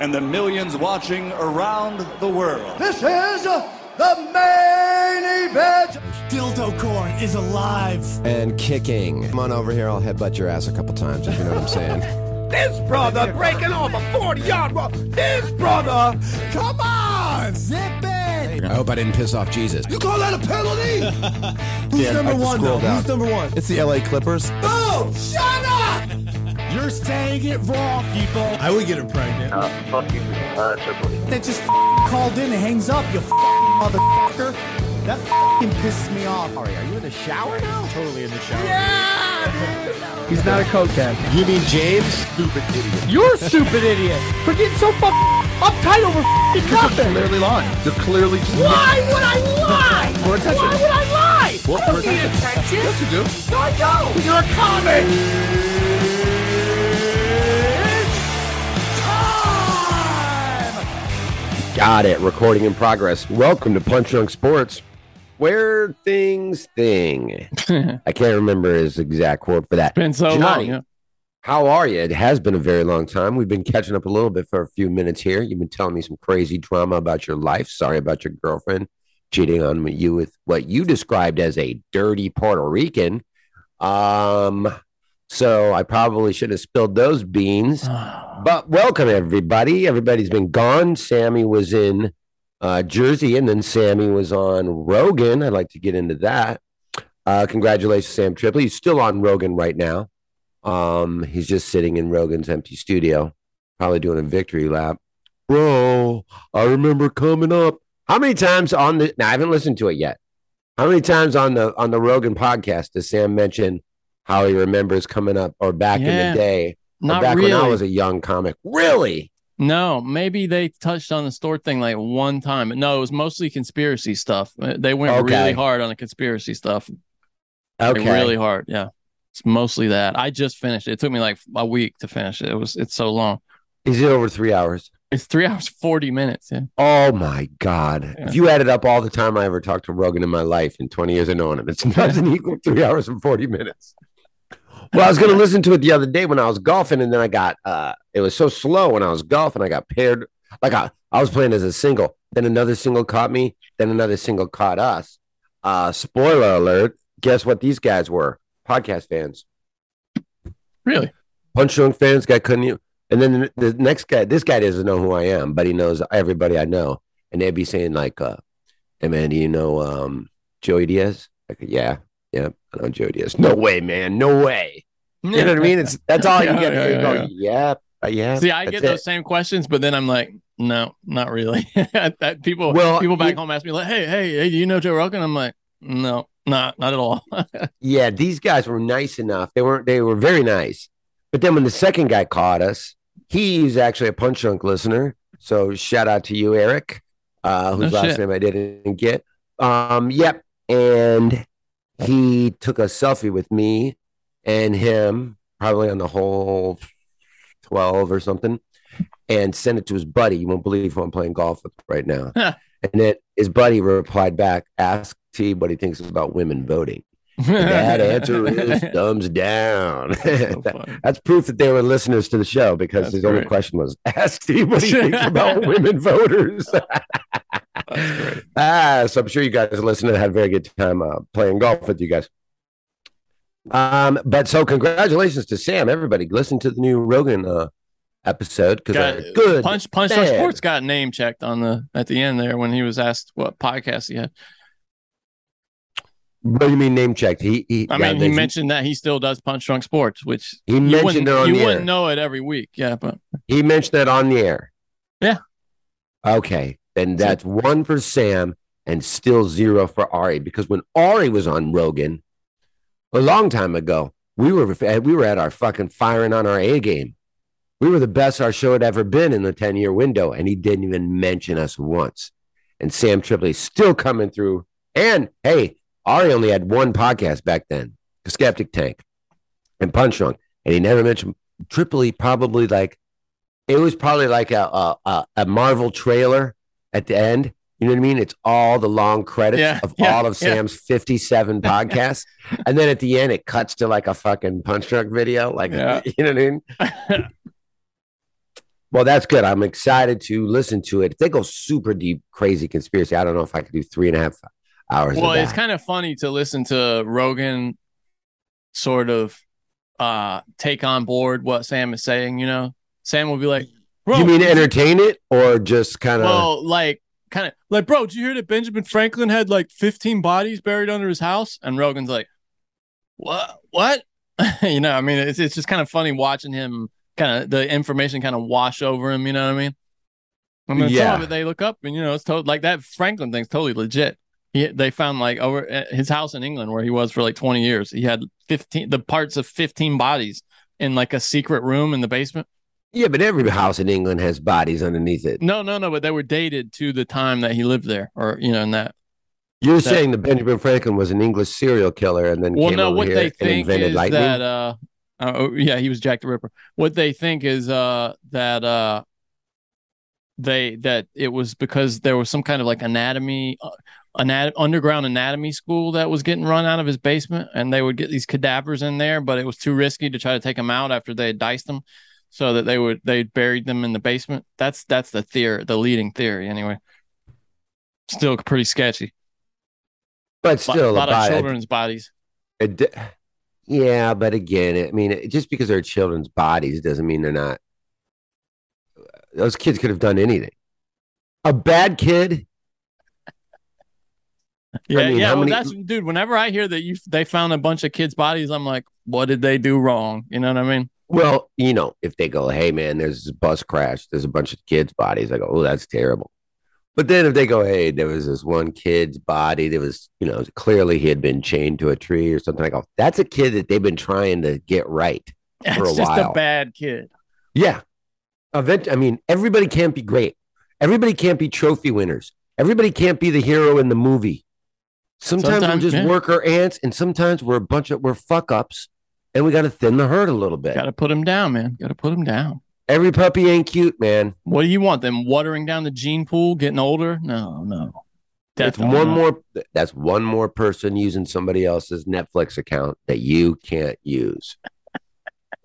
and the millions watching around the world. This is the main event. Dildo corn is alive. and kicking. Come on over here. I'll headbutt your ass a couple times if you know what I'm saying. This brother breaking off a 40 yard run. This brother. Come on, zip it. I hope I didn't piss off Jesus. You call that a penalty? Who's Yeah, number one though? down. Who's number one? It's the LA Clippers. oh, shut up. You're saying it wrong, people. I would get her pregnant. Uh, fuck you, uh, Triple H. That just f- called in and hangs up, you f- motherfucker. That f***ing pisses me off. Ari, Are you in the shower now? Totally in the shower. Yeah! He's not a cokehead. You mean James? Stupid idiot. You're a stupid idiot for getting so fucking uptight over f***ing nothing. Clearly lying. You're clearly just Why would I lie? For attention. Why would I lie? For I don't need attention. attention. Yes, you do. No, I don't. You're a comic. Got it. Recording in progress. Welcome to Punch Drunk Sports, where things thing. I can't remember his exact quote for that. Been so Johnny, long. Yeah. How are you? It has been a very long time. We've been catching up a little bit for a few minutes here. You've been telling me some crazy drama about your life. Sorry about your girlfriend cheating on you with what you described as a dirty Puerto Rican. Um, so I probably should have spilled those beans. But welcome everybody. Everybody's been gone. Sammy was in uh, Jersey, and then Sammy was on Rogan. I'd like to get into that. Uh, congratulations, Sam Tripoli. He's still on Rogan right now. Um, he's just sitting in Rogan's empty studio, probably doing a victory lap. Bro, I remember coming up. How many times on the? Now I haven't listened to it yet. How many times on the on the Rogan podcast does Sam mention how he remembers coming up or back in the day, Not back really. when I was a young comic? Really? No, maybe they touched on the store thing like one time. No, it was mostly conspiracy stuff. Uh, They went Okay. really hard on the conspiracy stuff. Like, Okay. really hard. Yeah. It's mostly that. I just finished it. It took me like a week to finish it. It was it's so long. Is it over three hours? It's three hours, 40 minutes. Yeah. Oh my God. Yeah. If you added up all the time I ever talked to Rogan in my life in 20 years of knowing him, it doesn't equal three hours and 40 minutes. Well, I was going to listen to it the other day when I was golfing, and then I got, uh, it was so slow when I was golfing, I got paired. Like I, I was playing as a single, then another single caught me, then another single caught us. Uh, spoiler alert. Guess what these guys were? Podcast fans. Really? Punch Drunk fans guy couldn't you? And then the, the next guy, this guy doesn't know who I am, but he knows everybody I know. And they'd be saying like, uh, "Hey man, do you know um, Joey Diaz?" Like, yeah, yeah, I know Joey Diaz. No way, man, no way. You know what I mean? It's that's all you Yeah, get. yeah, yeah, yeah. yeah, uh, yeah. See, I get those it." same questions, but then I'm like, no, not really. that people Well, people back you- home ask me like, hey, hey, hey, do you know Joe Rogan? I'm like, no, not not at all. Yeah, these guys were nice enough. They weren't. They were very nice. But then when the second guy caught us, he's actually a Punch Drunk listener. So shout out to you, Eric, uh, whose No last shit. name I didn't get. Um, yep. And he took a selfie with me and him, probably on the whole twelve or something, and sent it to his buddy. You won't believe who I'm playing golf with right now. and then his buddy replied back, "Ask T what he thinks about women voting." that answer is thumbs down. That- that's proof that they were listeners to the show because That's his only question was ask Steve what he thinks about women voters. ah, so I'm sure you guys listening and had a very good time uh, playing golf with you guys. Um, but so congratulations to Sam. Everybody, listen to the new Rogan uh, episode because good. Punch Punch Drunk bad. Sports got name checked on the at the end there when he was asked what podcast he had. What do you mean name checked? He, he I yeah, mean, he mentioned that he still does Punch Drunk Sports, which He you mentioned wouldn't, it on you the wouldn't air. know it every week. Yeah, but He mentioned that on the air. Yeah. Okay. Then that's one for Sam and still zero for Ari because when Ari was on Rogan a long time ago, we were we were at our fucking firing on our A game. We were the best our show had ever been in the 10 year window, and he didn't even mention us once. And Sam Tripoli still coming through. And hey, Ari only had one podcast back then, the Skeptic Tank and Punch Drunk, and he never mentioned Tripoli. Probably like it was probably like a a, a, a Marvel trailer at the end. You know what I mean? It's all the long credits Yeah, of yeah, all of yeah. Sam's 57 podcasts. and then at the end, it cuts to like a fucking punch drunk video. Like, you know what I mean? well, that's good. I'm excited to listen to it. If they go super deep, crazy conspiracy, I don't know if I could do three and a half hours. well, it's kind of funny to listen to Rogan sort of uh take on board what Sam is saying. You know, Sam will be like, "Bro, you mean entertain it or just kind of? Well, like kind of like, bro, did you hear that Benjamin Franklin had like 15 bodies buried under his house? And Rogan's like, what? What? you know, I mean, it's it's just kind of funny watching him kind of the information kind of wash over him. You know what I mean? I mean, some Yeah. of it they look up and you know it's totally like that Franklin thing's totally legit. He, they found like over at his house in England where he was for like 20 years. He had 15 the parts of 15 bodies in like a secret room in the basement. Yeah, but every house in England has bodies underneath it. No, no, no, but they were dated to the time that he lived there, or you know, in that. You're that- saying that Benjamin Franklin was an English serial killer and then Well, came no, over what here they and think invented is lightning? that, uh, uh, oh, yeah, he was Jack the Ripper. What they think is, uh, that, uh, they that it was because there was some kind of like anatomy, uh, anat- underground anatomy school that was getting run out of his basement, and they would get these cadavers in there, but it was too risky to try to take them out after they had diced them, so that they would they buried them in the basement. That's that's the theory, the leading theory, anyway. Still pretty sketchy. but still, a lot of children's bodies. d- yeah, but again, I mean, just because they're children's bodies doesn't mean they're not. Those kids could have done anything. A bad kid, Yeah, mean, yeah. Well, many- that's dude. Whenever I hear that you they found a bunch of kids' bodies, I'm like, what did they do wrong? You know what I mean? Well, you know, if they go, hey, man, there's this bus crash, there's a bunch of kids' bodies, I go, oh, that's terrible. But then if they go, hey, there was this one kid's body that was, you know, clearly he had been chained to a tree or something, I go, that's a kid that they've been trying to get right. It's For a just while. a bad kid. Yeah. Event, I mean, everybody can't be great. Everybody can't be trophy winners. Everybody can't be the hero in the movie. Sometimes, Sometimes, we're just yeah. worker ants, and sometimes we're a bunch of we're fuck ups, and we got to thin the herd a little bit. Got to put them down, man. Got to put them down. Every puppy ain't cute, man. What do you want? Them watering down the gene pool, getting older? No, no. That's one not. more. That's one more person using somebody else's Netflix account that you can't use.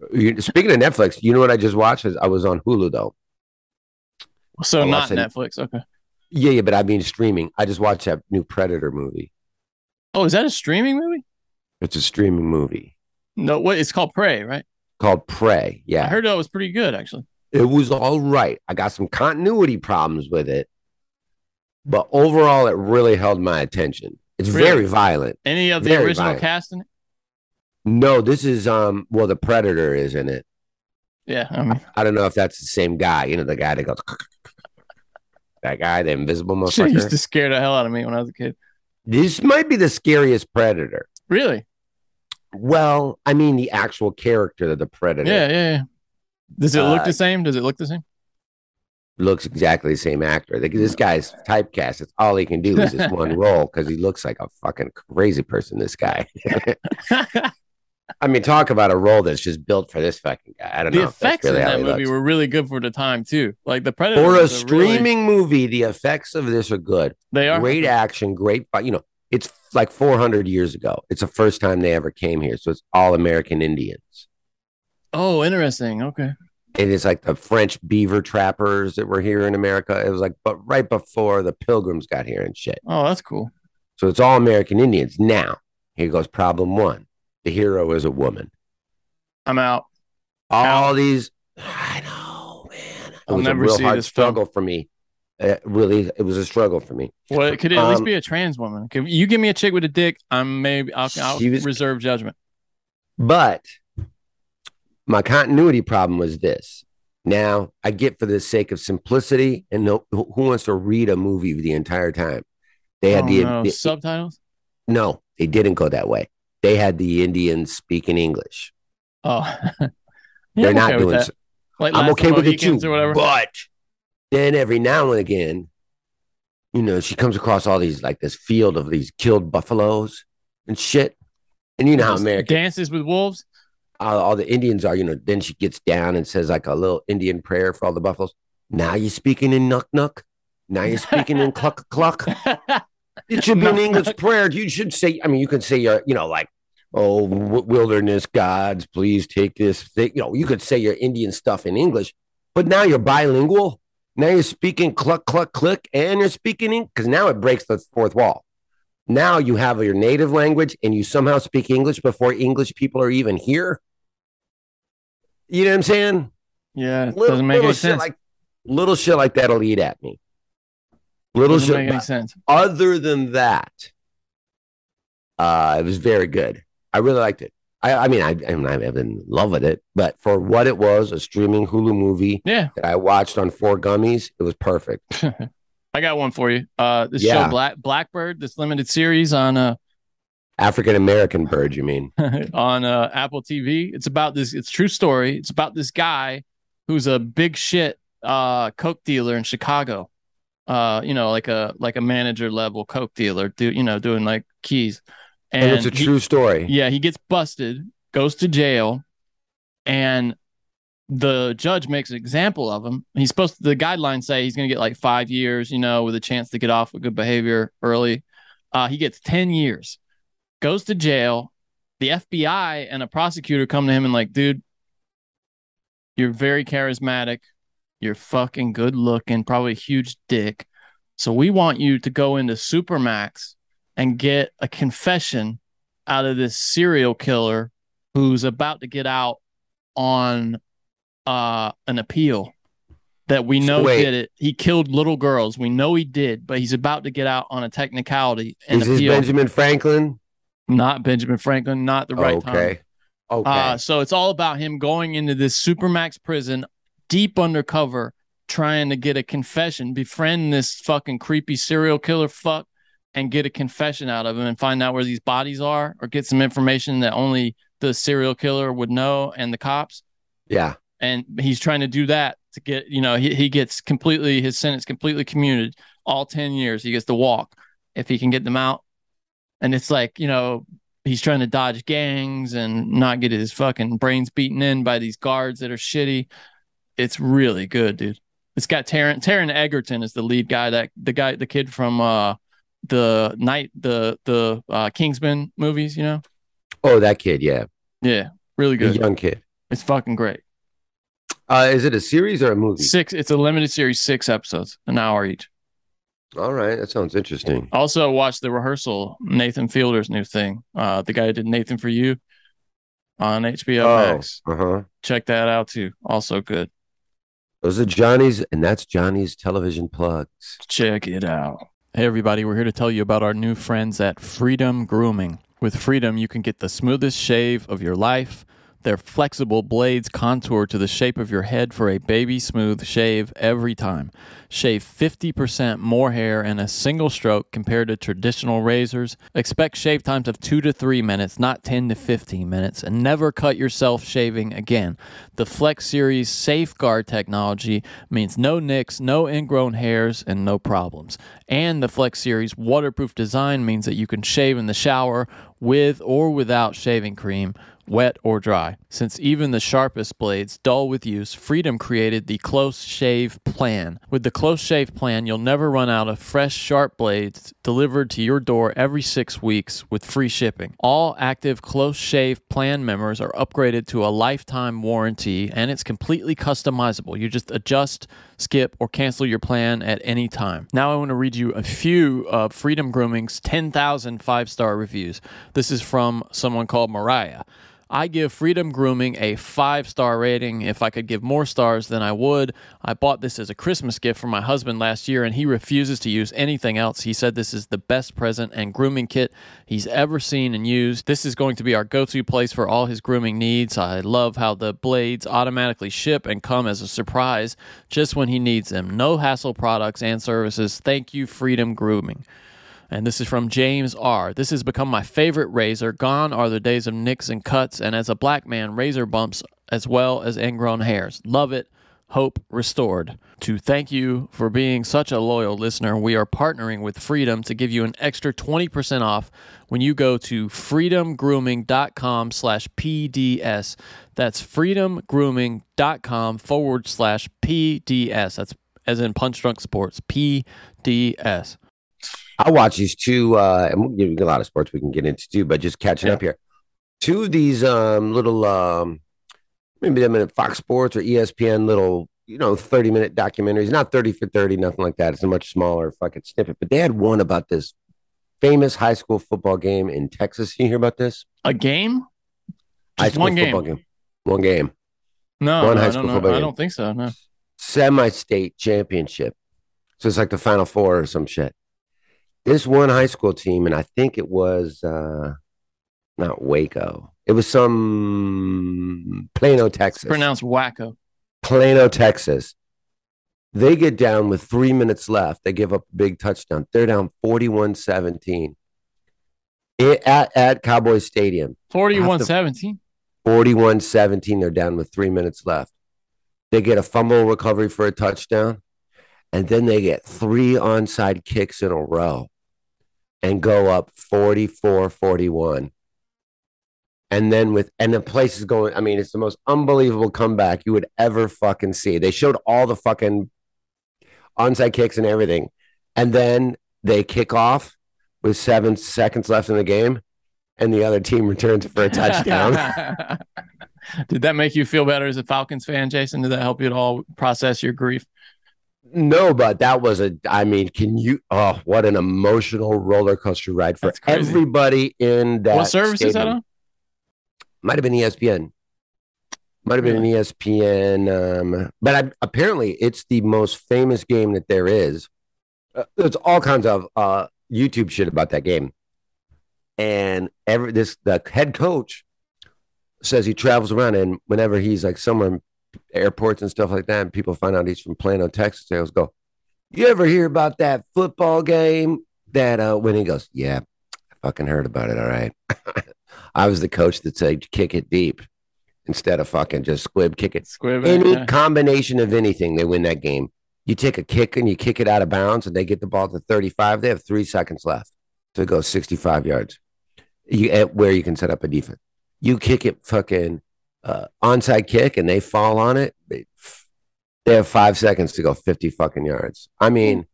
Speaking of Netflix, you know what I just watched? I was on Hulu though. So I not. Netflix. Okay. Yeah, yeah, but I mean streaming. I just watched that new Predator movie. Oh, is that a streaming movie? It's a streaming movie No, what? It's called Prey, right? called Prey. Yeah, I heard that was pretty good, actually. it was all right. I got some continuity problems with it, but overall, it really held my attention. It's Really? very violent. Any of the Very original violent. cast in it? No, this is um. Well, the Predator is in it. Yeah, I mean, I don't know if that's the same guy. You know, the guy that goes. That guy, the invisible shit used motherfucker. to scare the hell out of me when I was a kid. This might be the scariest Predator. Really? Well, I mean, the actual character of the Predator Yeah, yeah, yeah. Does it look Uh, the same? Does it look the same? looks exactly the same actor. Like, This guy's typecast. It's all he can do is this one role because he looks like a fucking crazy person. This guy. I mean, talk about a role that's just built for this fucking guy. I don't the know. that's effects in really how that movie looks. were really good for the time too. Like the Predator For a was really- streaming movie, the effects of this are good. they are Great action, great. You know, it's like 400 years ago. It's the first time they ever came here, so it's all American Indians. Oh, interesting. Okay. It is like the French beaver trappers that were here in America. It was like, but right before the Pilgrims got here and shit. Oh, that's cool. So it's all American Indians. Now, here goes problem one: the hero is a woman. I'm out. All these, I know. Man. I'll was never a real see hard this film. struggle for me. Uh, really, it was a struggle for me. Well, it could at least Um, be a trans woman. Could you give me a chick with a dick? I'm maybe I'll, I'll was- reserve judgment. But my continuity problem was this. Now I get for the sake of simplicity, and no, who wants to read a movie the entire time? They had Oh, the, no. the- subtitles. no, they didn't go that way. They had the Indians speaking English. Oh, Yeah, They're I'm not okay with doing. so- Like I'm okay with it too, or whatever. but then every now and again, you know, she comes across all these like this field of these killed buffaloes and shit. And you know how Just American dances with wolves. all, all the Indians are, you know, then she gets down and says like a little Indian prayer for all the buffaloes. Now you're speaking in nuck nuck. Now you're speaking in cluck cluck. It should be an English prayer. You should say, I mean, you could say your, you know, like, oh, w- wilderness gods, please take this thing. You know, you could say your Indian stuff in English, but now you're bilingual. Now you're speaking cluck cluck click, and you're speaking because now it breaks the fourth wall. Now you have your native language, and you somehow speak English before English people are even here. You know what I'm saying? yeah, Little, doesn't make any shit sense. like little shit like that'll eat at me. Little doesn't shit. make any sense. Other than that, uh, it was very good. I really liked it. I, I mean, I, I'm in love with it, but for what it was, a streaming Hulu movie Yeah, that I watched on four gummies, it was perfect. I got one for you. Uh, this Yeah. show Black Blackbird, this limited series on uh African American bird, you mean? on uh, Apple TV. It's about this. It's a true story. It's about this guy who's a big shit uh, coke dealer in Chicago. Uh, you know, like a like a manager level coke dealer. Do you know doing like keys? And, it's a he- true story. yeah, he gets busted, goes to jail, and the judge makes an example of him. He's supposed to, the guidelines say he's going to get like five years, you know, with a chance to get off with good behavior early. Uh, he gets 10 years, goes to jail. The FBI and a prosecutor come to him and, like, dude, you're very charismatic. You're fucking good looking, probably a huge dick. So we want you to go into Supermax and get a confession out of this serial killer who's about to get out on uh an appeal that we know wait. did it. He killed little girls. We know he did, but he's about to get out on a technicality and Is this appeal. Benjamin Franklin? not Benjamin Franklin, not the right time. okay. Okay. Uh, so it's all about him going into this supermax prison, deep undercover, trying to get a confession, befriend this fucking creepy serial killer fuck, and get a confession out of him and find out where these bodies are, or get some information that only the serial killer would know and the cops. yeah. And he's trying to do that to get, you know, he, he gets completely his sentence completely commuted, all 10 years. He gets to walk if he can get them out. And it's like, you know, he's trying to dodge gangs and not get his fucking brains beaten in by these guards that are shitty. It's really good, dude. It's got Taron Taron Egerton is the lead guy. That the guy, the kid from uh the night the the uh Kingsman movies, you know. Oh, that kid. Yeah. Yeah, really The good. young kid. It's fucking great. Uh, is it a series or a movie? Six. It's a limited series, six episodes, an hour each. All right. That sounds interesting. Also, watch the rehearsal. Nathan Fielder's new thing. Uh, the guy who did Nathan for You on HBO Oh, Max. uh huh. Check that out too. Also good. Those are Johnny's, and that's Johnny's television plugs. Check it out. Hey, everybody, we're here to tell you about our new friends at Freedom Grooming. With Freedom, you can get the smoothest shave of your life. Their flexible blades contour to the shape of your head for a baby smooth shave every time. Shave 50% more hair in a single stroke compared to traditional razors. Expect shave times of 2 to 3 minutes, not 10 to 15 minutes, and never cut yourself shaving again. The Flex Series Safeguard technology means no nicks, no ingrown hairs, and no problems. And the Flex Series waterproof design means that you can shave in the shower with or without shaving cream wet or dry. Since even the sharpest blades dull with use, Freedom created the Close Shave Plan. With the Close Shave Plan, you'll never run out of fresh, sharp blades delivered to your door every six weeks with free shipping. All active Close Shave Plan members are upgraded to a lifetime warranty, and it's completely customizable. You just adjust, skip, or cancel your plan at any time. Now, I want to read you a few of Freedom Grooming's 10,000 five star reviews. This is from someone called Mariah. I give Freedom Grooming a five star rating. If I could give more stars, then I would. I bought this as a Christmas gift for my husband last year, and he refuses to use anything else. He said this is the best present and grooming kit he's ever seen and used. This is going to be our go to place for all his grooming needs. I love how the blades automatically ship and come as a surprise just when he needs them. No hassle products and services. Thank you, Freedom Grooming. And this is from James R. This has become my favorite razor. Gone are the days of nicks and cuts, and as a black man, razor bumps as well as ingrown hairs. Love it. Hope restored. To thank you for being such a loyal listener, we are partnering with Freedom to give you an extra 20% off when you go to freedomgrooming.com slash PDS. That's freedomgrooming.com forward slash PDS. That's as in Punch Drunk Sports, PDS. I watch these two, uh, and we'll give you a lot of sports we can get into too, but just catching Yeah. up here. Two of these um, little, um, maybe them in Fox Sports or ESPN little, you know, 30 minute documentaries, not 30 for 30, nothing like that. It's a much smaller fucking snippet, but they had one about this famous high school football game in Texas. You hear about this? A game? high school one game? football game. One game. No, One no, high school don't know. football I don't think so. No. semi state championship. So it's like the final four or some shit. This one high school team, and I think it was uh not Waco. It was some Plano, Texas. Pronounced Waco. Plano, Texas. They get down with three minutes left. They give up a big touchdown. They're down 41 17 at, at Cowboy Stadium. 41 17. 41 17. They're down with three minutes left. They get a fumble recovery for a touchdown, and then they get three onside kicks in a row and go up 44 41. And then with, and the place is going, I mean, it's the most unbelievable comeback you would ever fucking see. They showed all the fucking onside kicks and everything. And then they kick off with seven seconds left in the game, and the other team returns for a touchdown. Did that make you feel better as a Falcons fan, Jason? Did that help you at all process your grief? No, but that was a. I mean, can you? Oh, what an emotional roller coaster ride for everybody in that. what service is that on? Might have been ESPN. Might have been an E ESPN. Um, but I, apparently, it's the most famous game that there is. Uh, there's all kinds of uh, YouTube shit about that game, and every this the head coach says he travels around, and whenever he's like somewhere airports and stuff like that, and people find out he's from Plano, Texas, they always go, "You ever hear about that football game?" That uh, when he goes, "Yeah, I fucking heard about it. All right." I was the coach that said kick it deep instead of fucking just squib kick it. Squib. Any yeah. combination of anything, they win that game. You take a kick and you kick it out of bounds, and they get the ball to 35. They have three seconds left to go 65 yards. You at where you can set up a defense. You kick it fucking uh, onside kick, and they fall on it. They, have five seconds to go 50 fucking yards. I mean,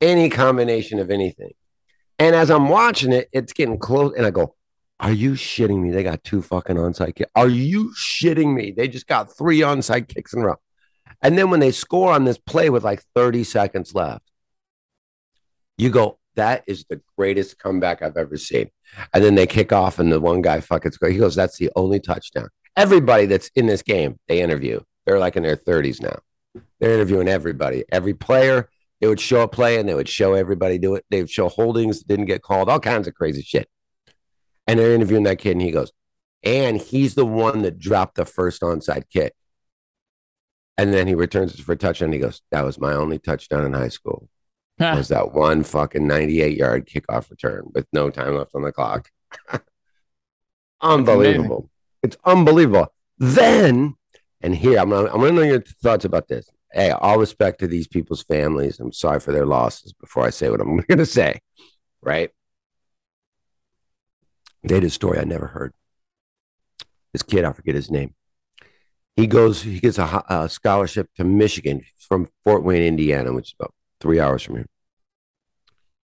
any combination of anything. And as I'm watching it, it's getting close, and I go, are you shitting me? They got two fucking onside kicks. Are you shitting me? They just got three onside kicks in a row. And then when they score on this play with like 30 seconds left, you go, that is the greatest comeback I've ever seen. And then they kick off, and the one guy fucking score. He goes, that's the only touchdown. Everybody that's in this game, they interview. They're like in their 30s now. They're interviewing everybody, every player. They would show a play and they would show everybody do it. They would show holdings didn't get called, all kinds of crazy shit. And they're interviewing that kid, and he goes, and he's the one that dropped the first onside kick. And then he returns it for a touchdown. And he goes, That was my only touchdown in high school. Was that one fucking 98 yard kickoff return with no time left on the clock? unbelievable. It's unbelievable. Then, and here, I'm I'm gonna know your thoughts about this. Hey, all respect to these people's families. I'm sorry for their losses before I say what I'm gonna say, right? They did a story I never heard. This kid, I forget his name. He goes, he gets a, a scholarship to Michigan from Fort Wayne, Indiana, which is about three hours from here.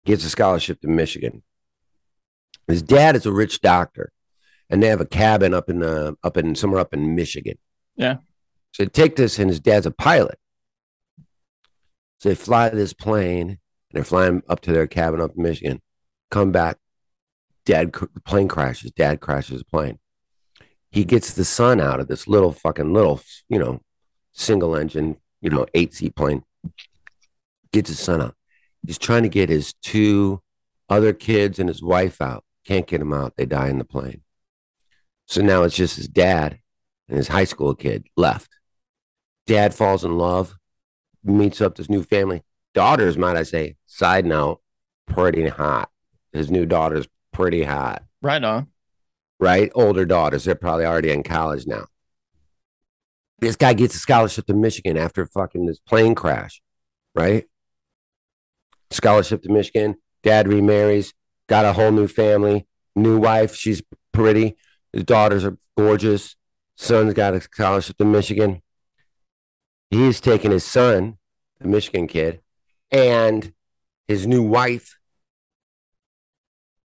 Gets a scholarship to Michigan. His dad is a rich doctor, and they have a cabin up in the up in somewhere up in Michigan. Yeah. So they take this, and his dad's a pilot. So they fly this plane, and they're flying up to their cabin up in Michigan. Come back, dad, the plane crashes. Dad crashes the plane. He gets the son out of this little fucking little, you know, single engine, you know, eight seat plane. Gets his son out. He's trying to get his two other kids and his wife out. Can't get them out. They die in the plane. So now it's just his dad and his high school kid left. Dad falls in love, meets up this new family. Daughters, might I say, side note, pretty hot. His new daughter's pretty hot, Right on. right? Older daughters. They're probably already in college now. This guy gets a scholarship to Michigan after fucking this plane crash, right? Scholarship to Michigan. Dad remarries, got a whole new family, new wife. She's pretty. His daughters are gorgeous. Son's got a scholarship to Michigan. He's taking his son, the Michigan kid, and his new wife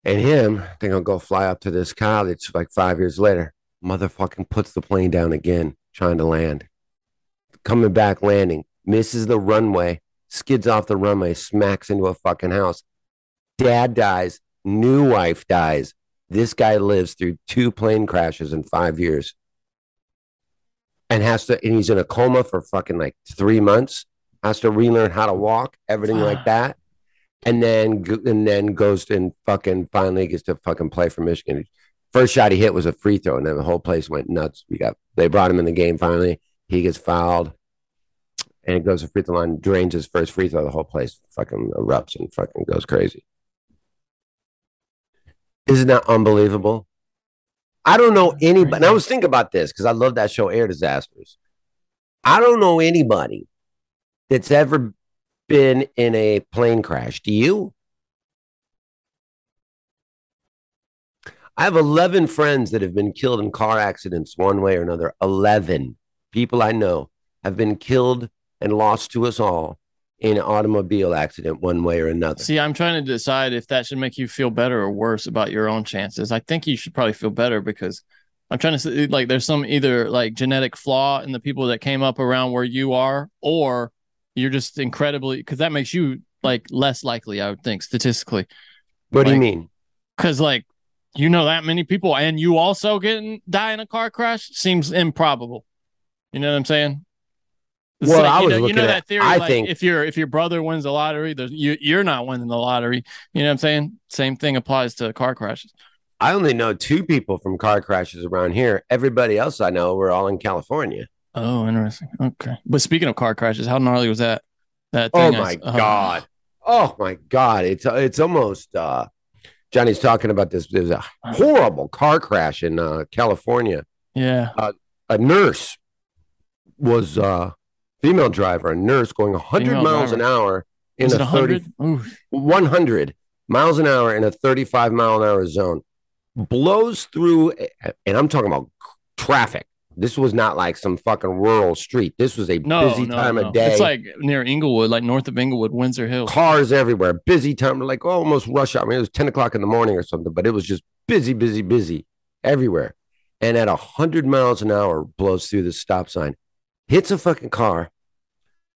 and him. They're gonna go fly up to this college like five years later. Motherfucking puts the plane down again, trying to land. Coming back, landing, misses the runway, skids off the runway, smacks into a fucking house. Dad dies, new wife dies. This guy lives through two plane crashes in five years and has to, and he's in a coma for fucking like three months, has to relearn how to walk, everything like that. And then, go- and then goes and fucking finally gets to fucking play for Michigan. First shot he hit was a free throw, and then the whole place went nuts. We got, they brought him in the game finally. He gets fouled and it goes to free throw line, drains his first free throw. The whole place fucking erupts and fucking goes crazy. Isn't that unbelievable? I don't know anybody. And I was thinking about this because I love that show, Air Disasters. I don't know anybody that's ever been in a plane crash. Do you? I have 11 friends that have been killed in car accidents one way or another. 11 people I know have been killed and lost to us all in an automobile accident one way or another. See, I'm trying to decide if that should make you feel better or worse about your own chances. I think you should probably feel better because I'm trying to say like there's some either like genetic flaw in the people that came up around where you are, or you're just incredibly because that makes you like less likely, I would think, statistically. What do you mean? Because like you know that many people and you also getting die in a car crash seems improbable. You know what I'm saying? It's Well, like, I you was know, you looking know at- that theory. I like think- if your if your brother wins the lottery, there's you you're not winning the lottery. You know what I'm saying? Same thing applies to car crashes. I only know two people from car crashes around here. Everybody else I know we're all in California. Oh, interesting. Okay. But speaking of car crashes, how gnarly was that? That Oh thing I my uh, god! Oh my god! It's it's almost. uh Johnny's talking about this. There's a horrible car crash in uh, California. Yeah. A nurse was uh female driver, a nurse going 100 Female miles driver. an hour in Was a it 30 100? 100 miles an hour in a 35 mile an hour zone blows through and i'm talking about traffic this was not like some fucking rural street this was a No, busy no, time no. of day It's like near Inglewood, like north of Inglewood, Windsor Hills. cars everywhere busy time like almost rush hour i mean it was 10 o'clock in the morning or something but it was just busy busy busy everywhere and at 100 miles an hour blows through the stop sign hits a fucking car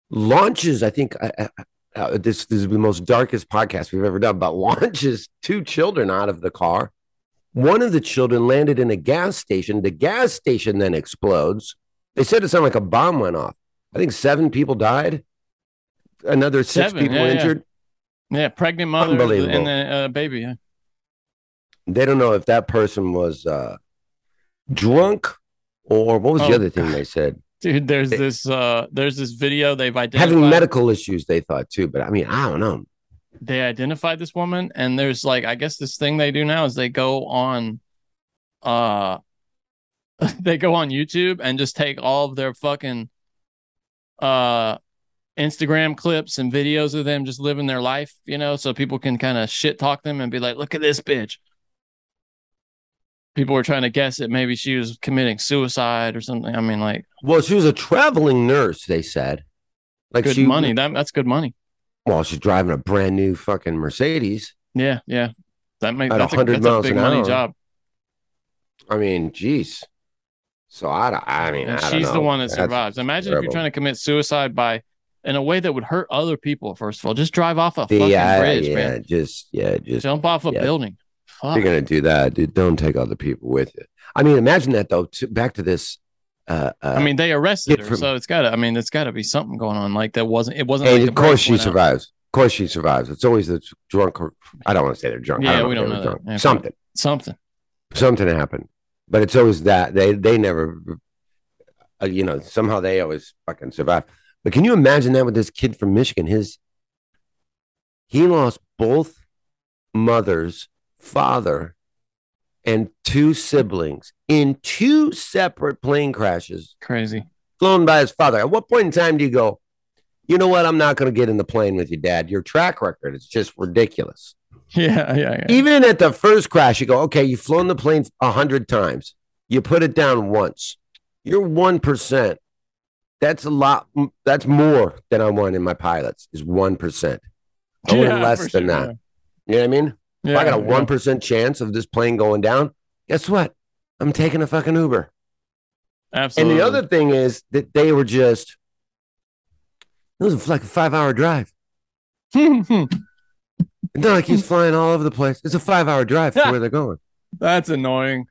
launches i think uh, this, this is the most darkest podcast we've ever done but launches two children out of the car. One of the children landed in a gas station. The gas station then explodes. They said it sounded like a bomb went off. I think seven people died. Another six Seven, people yeah, yeah. injured. Yeah, pregnant mother and then uh, baby. Yeah. they don't know if that person was uh, drunk or what was the Oh, other thing they said Dude, there's It- this uh there's this video they've identified having medical issues they thought too but i mean i don't know they identified this woman and there's like I guess this thing they do now is they go on uh they go on YouTube and just take all of their fucking uh Instagram clips and videos of them just living their life, you know, so people can kind of shit talk them and be like, look at this bitch. People were trying to guess it. maybe she was committing suicide or something. I mean, like well she was a traveling nurse they said like good she money. That that's good money. well she's driving a brand new fucking mercedes Yeah, yeah. That makes that's, a, 100 that's a miles big an money hour. job. i mean geez so i, I mean I don't she's the one that That's survives. Imagine if you're trying to commit suicide by in a way that would hurt other people. First of all, just drive off a The- fucking uh, yeah, bridge, yeah, man. just yeah, just Jump off a yeah. building. If you're gonna do that, dude, don't take other people with you. I mean, imagine that though. To, back to this. Uh, uh, I mean, they arrested her, from- so it's got to. I mean, it's got to be something going on. Like that wasn't. It wasn't. and like of course she went out. survives. Of course she survives. It's always the drunk. I don't want to say they're drunk. I Yeah, don't we don't know drunk. Yeah, Something. Something. Something happened. But it's always that they they never. Uh, you know, somehow they always fucking survive. But can you imagine that with this kid from Michigan? His he lost both mothers, father, and two siblings in two separate plane crashes Crazy. flown by his father. At what point in time do you go, you know what? I'm not going to get in the plane with you, dad. Your track record is just ridiculous. Yeah, yeah, yeah. Even at the first crash, you go, okay, you've flown the plane a hundred times. You put it down once. You're 1%. That's a lot. That's more than I want in my pilots is 1%. I want less than sure, that. You know what I mean? If I got a Yeah, 1% chance of this plane going down, guess what? I'm taking a fucking Uber. Absolutely. And the other thing is that they were just, it was like a five hour drive. Not like he's flying all over the place. It's a five hour drive to where they're going. That's annoying.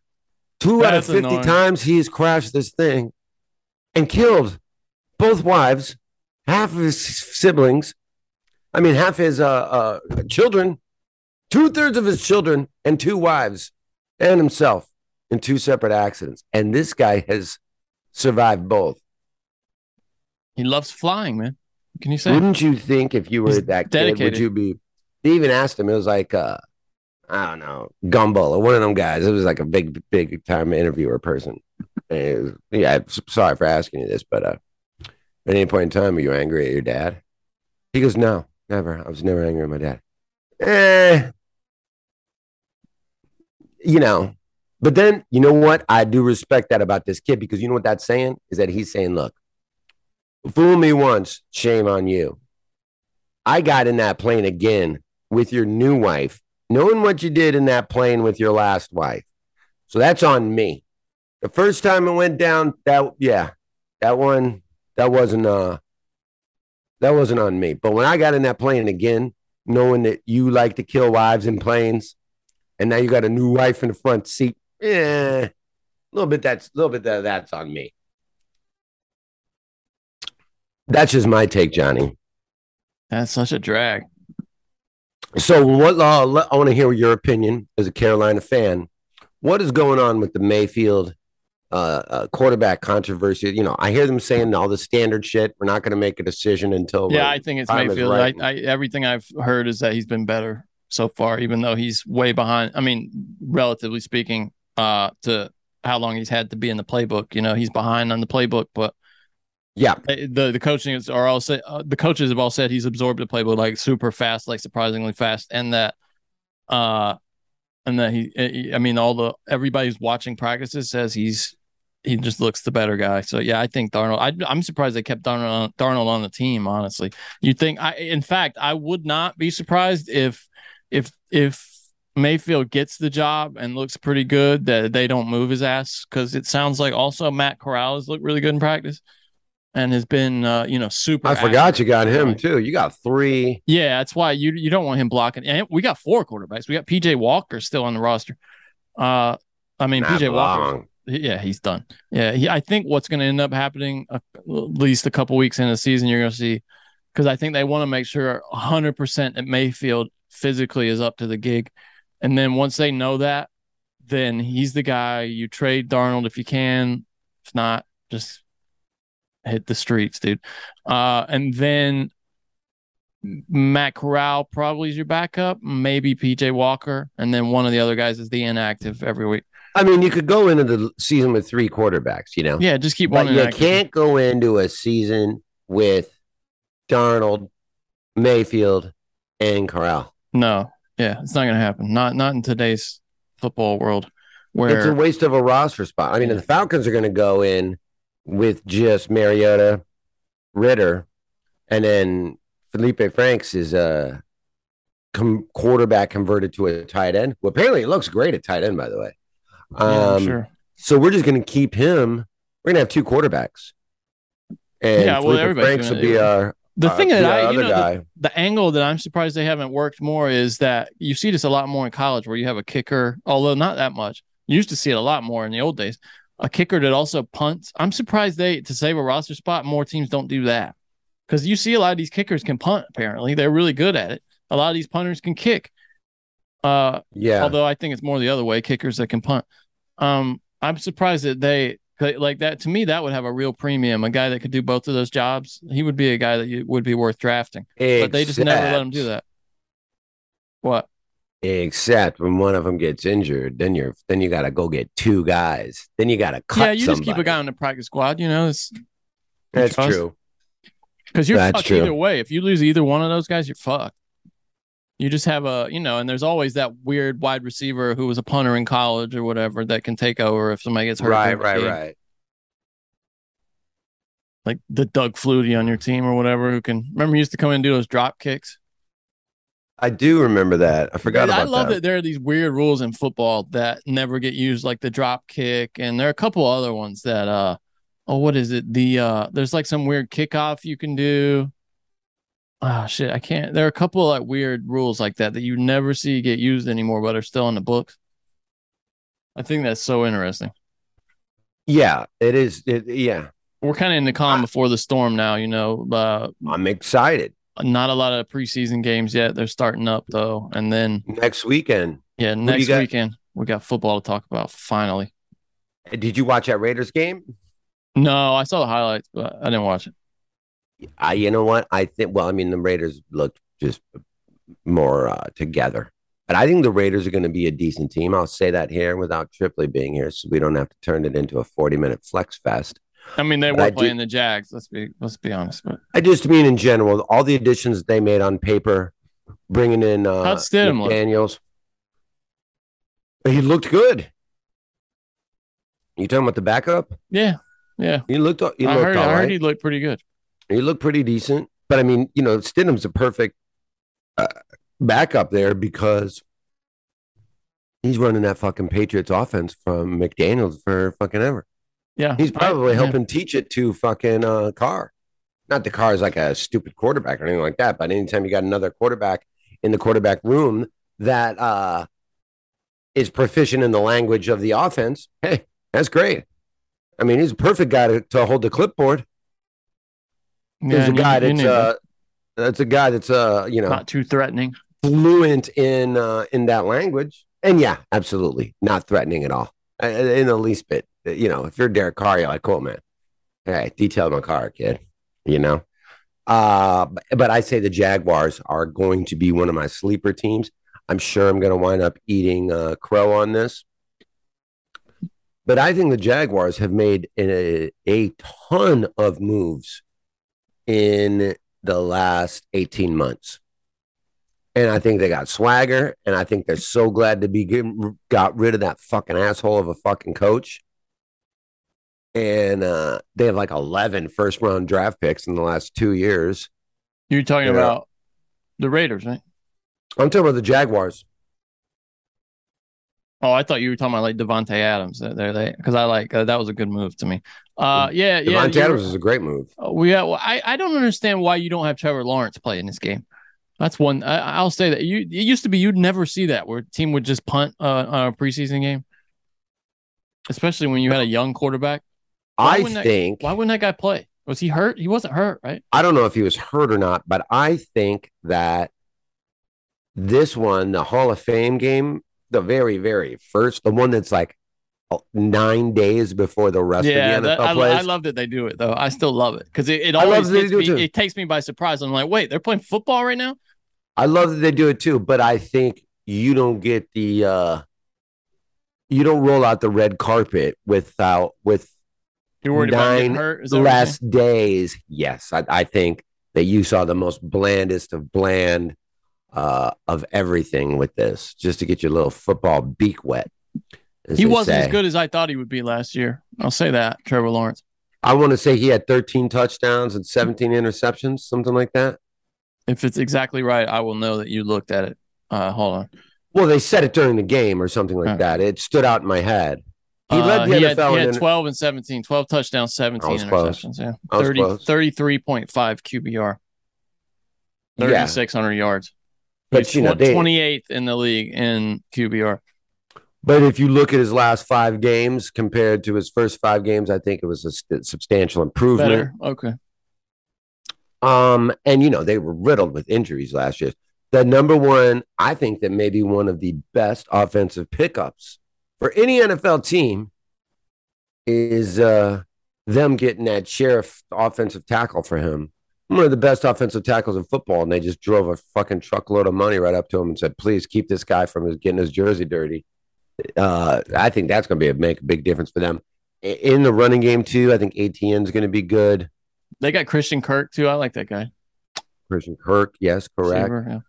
Two out of 50 annoying. times he's crashed this thing and killed both wives, half of his siblings. I mean, half his uh, uh, children, two thirds of his children, and two wives, and himself in two separate accidents. And this guy has survived both. He loves flying, man. What Can you say? Wouldn't you think if you were He's that kid, would you be? They even asked him. It was like, uh, I don't know, Gumbel or one of them guys. It was like a big, big time interviewer person. Was- yeah, I'm sorry for asking you this, but uh, at any point in time, are you angry at your dad? He goes, No, never. I was never angry at my dad. Eh, you know. But then, you know what? I do respect that about this kid because you know what that's saying is that he's saying, Look, fool me once, shame on you. I got in that plane again with your new wife, knowing what you did in that plane with your last wife. So that's on me. The first time it went down, that yeah, that one, that wasn't uh that wasn't on me. But when I got in that plane again, knowing that you like to kill wives in planes, and now you got a new wife in the front seat, yeah, a little bit that's a little bit that, that's on me. That's just my take, Johnny. That's such a drag. So, what uh, I want to hear your opinion as a Carolina fan. What is going on with the Mayfield uh, uh, quarterback controversy? You know, I hear them saying all the standard shit. We're not going to make a decision until Yeah, I think it's Mayfield. right. I, I, everything I've heard is that he's been better so far, even though he's way behind. I mean, relatively speaking, uh, to how long he's had to be in the playbook. You know, he's behind on the playbook, but yeah, the the coaching is are all say uh, the coaches have all said he's absorbed the playbook like super fast, like surprisingly fast, and that, uh, and that he, he- I mean, all the everybody's watching practices says he's he just looks the better guy. So yeah, I think Darnold. I, I'm surprised they kept Darnold on, Darnold on the team. Honestly, you think I? In fact, I would not be surprised if if if Mayfield gets the job and looks pretty good that they don't move his ass because it sounds like also Matt Corral has looked really good in practice and has been uh, you know super. I forgot you got him Right. too. You got three. Yeah, that's why you you don't want him blocking. And we got four quarterbacks. We got PJ Walker still on the roster. Uh, I mean Not PJ Walker. Yeah, he's done. Yeah, he, I think what's going to end up happening uh, at least a couple weeks into the season, you're going to see because I think they want to make sure 100 percent that Mayfield physically is up to the gig, and then once they know that, then he's the guy you trade Darnold if you can. If not, just hit the streets, dude. Uh, and then Matt Corral probably is your backup, maybe PJ Walker, and then one of the other guys is the inactive every week. I mean, you could go into the season with three quarterbacks. You know, Yeah, just keep but one you inactive. can't go into a season with Darnold, Mayfield, and Corral. No, yeah, it's not gonna happen. Not not in today's football world, where It's a waste of a roster spot. I mean, the Falcons are going to go in with just Mariota, Ridder, and then Felipe Franks is a com- quarterback converted to a tight end. Who apparently it looks great at tight end, by the way. Yeah, Um, sure. So we're just going to keep him. We're going to have two quarterbacks, and Yeah, well, Felipe Franks gonna will be our The Uh, thing that the I, you know, the, the angle that I'm surprised they haven't worked more is that you see this a lot more in college where you have a kicker, although not that much. You used to see it a lot more in the old days. A kicker that also punts. I'm surprised they to save a roster spot, more teams don't do that. Because you see a lot of these kickers can punt, apparently. They're really good at it. A lot of these punters can kick. Uh Yeah. although I think it's more the other way, kickers that can punt. Um, I'm surprised that they like that. To me, that would have a real premium. A guy that could do both of those jobs, he would be a guy that you, would be worth drafting. But they just never let him do that. What? Except when one of them gets injured, then you're then you got to go get two guys. Then you got to cut. yeah, you just keep a guy on the practice squad. You know, it's That's true. because you're That's fucked true. either way. If you lose either one of those guys, you're fucked. You just have a, you know, and there's always that weird wide receiver who was a punter in college or whatever that can take over if somebody gets hurt. Right, right, right. Like the Doug Flutie on your team or whatever who can remember he used to come in and do those drop kicks. I do remember that. I forgot I love that. that there are these weird rules in football that never get used, like the drop kick, and there are a couple other ones that uh oh what is it? The uh there's like some weird kickoff you can do. Oh shit, I can't. There are a couple of like weird rules like that that you never see get used anymore, but are still in the books. I think that's so interesting. Yeah, it is. It, yeah, We're kind of in the calm before the storm now, you know. Uh, I'm excited. not a lot of preseason games yet. They're starting up though, and then Next weekend, yeah, next weekend we got football to talk about. Finally. did you watch that Raiders game? No, I saw the highlights, but I didn't watch it. I, you know what? I think. Well, I mean, the Raiders looked just more uh, together, but I think the Raiders are going to be a decent team. I'll say that here without Tripoli being here, so we don't have to turn it into a 40 minute flex fest. I mean, they But were I do- playing the Jags. Let's be let's be honest. But I just mean in general, all the additions they made on paper, bringing in uh, How'd Stidham look? Daniels. He looked good. You talking about the backup? yeah, yeah. He looked. He I looked heard. all I heard right. he looked pretty good. He looked pretty decent. But I mean, you know, Stidham's a perfect uh, backup there because he's running that fucking Patriots offense from McDaniels for fucking ever. Yeah, He's I- probably yeah. helping teach it to fucking uh, Carr. Not the Carr is like a stupid quarterback or anything like that, but anytime you got another quarterback in the quarterback room that uh, is proficient in the language of the offense, hey, that's great. I mean, he's a perfect guy to, to hold the clipboard. Yeah, There's a guy you that's that. uh, that's a guy that's uh, you know, not too threatening. fluent in uh, in that language. And yeah, absolutely, not threatening at all, uh, in the least bit. You know, if you're Derek Carr, you're like, cool, man. Hey, detail my car, kid. You know, uh, but, but I say the Jaguars are going to be one of my sleeper teams. I'm sure I'm going to wind up eating uh, crow on this. But I think the Jaguars have made a, a ton of moves in the last 18 months. And I think they got swagger. And I think they're so glad to be getting, got rid of that fucking asshole of a fucking coach. And uh, they have like 11 first round draft picks in the last two years. You're talking Yeah. about the Raiders, right? I'm talking about the Jaguars. Oh, I thought you were talking about like Davante Adams. There, they because I like uh, that was a good move to me. Uh, yeah, yeah. Davante you were- Adams is a great move. Oh, yeah, well, I, I don't understand why you don't have Trevor Lawrence play in this game. That's one. I, I'll say that you. It used to be you'd never see that where a team would just punt uh, on a preseason game, especially when you had a young quarterback. Why I wouldn't that- think, Why wouldn't that guy play? Was he hurt? He wasn't hurt, right? I don't know if he was hurt or not, but I think that this one, the Hall of Fame game, the very, very first, the one that's like uh, nine days before the rest yeah, of the NFL that, I, plays. I love that they do it though. I still love it because it, it always that they takes do it it takes me by surprise. I'm like, wait, they're playing football right now. I love that they do it too, but I think you don't get the uh you don't roll out the red carpet without with You're worried about nine hurt. Is that what you're saying? less days. Yes, I, I think that you saw the most blandest of bland uh of everything with this, just to get your little football beak wet. He wasn't as good as I thought he would be last year. I'll say that, Trevor Lawrence. I want to say he had 13 touchdowns and 17 interceptions, something like that. If it's exactly right, I will know that you looked at it. Uh, hold on. Well, they said it during the game or something like Huh. that. It stood out in my head. He Uh, led the he had, NFL he had in- 12 and 17, 12 touchdowns, 17 I was close. interceptions. Yeah. 30, 33.5 QBR. Yeah. 3,600 yards. But, He's you know, 28th in the league in QBR. But if you look at his last five games compared to his first five games, I think it was a st- substantial improvement. Better. Okay. Um, and you know, they were riddled with injuries last year. The number one, I think that maybe one of the best offensive pickups for any NFL team is uh them getting that Scherff offensive tackle for him. One of the best offensive tackles in football, and they just drove a fucking truckload of money right up to him and said, "Please keep this guy from his, getting his jersey dirty." Uh, I think that's going to be a make a big difference for them in the running game too. I think Etienne is going to be good. They got Christian Kirk too. I like that guy. Christian Kirk, yes, correct. Yeah.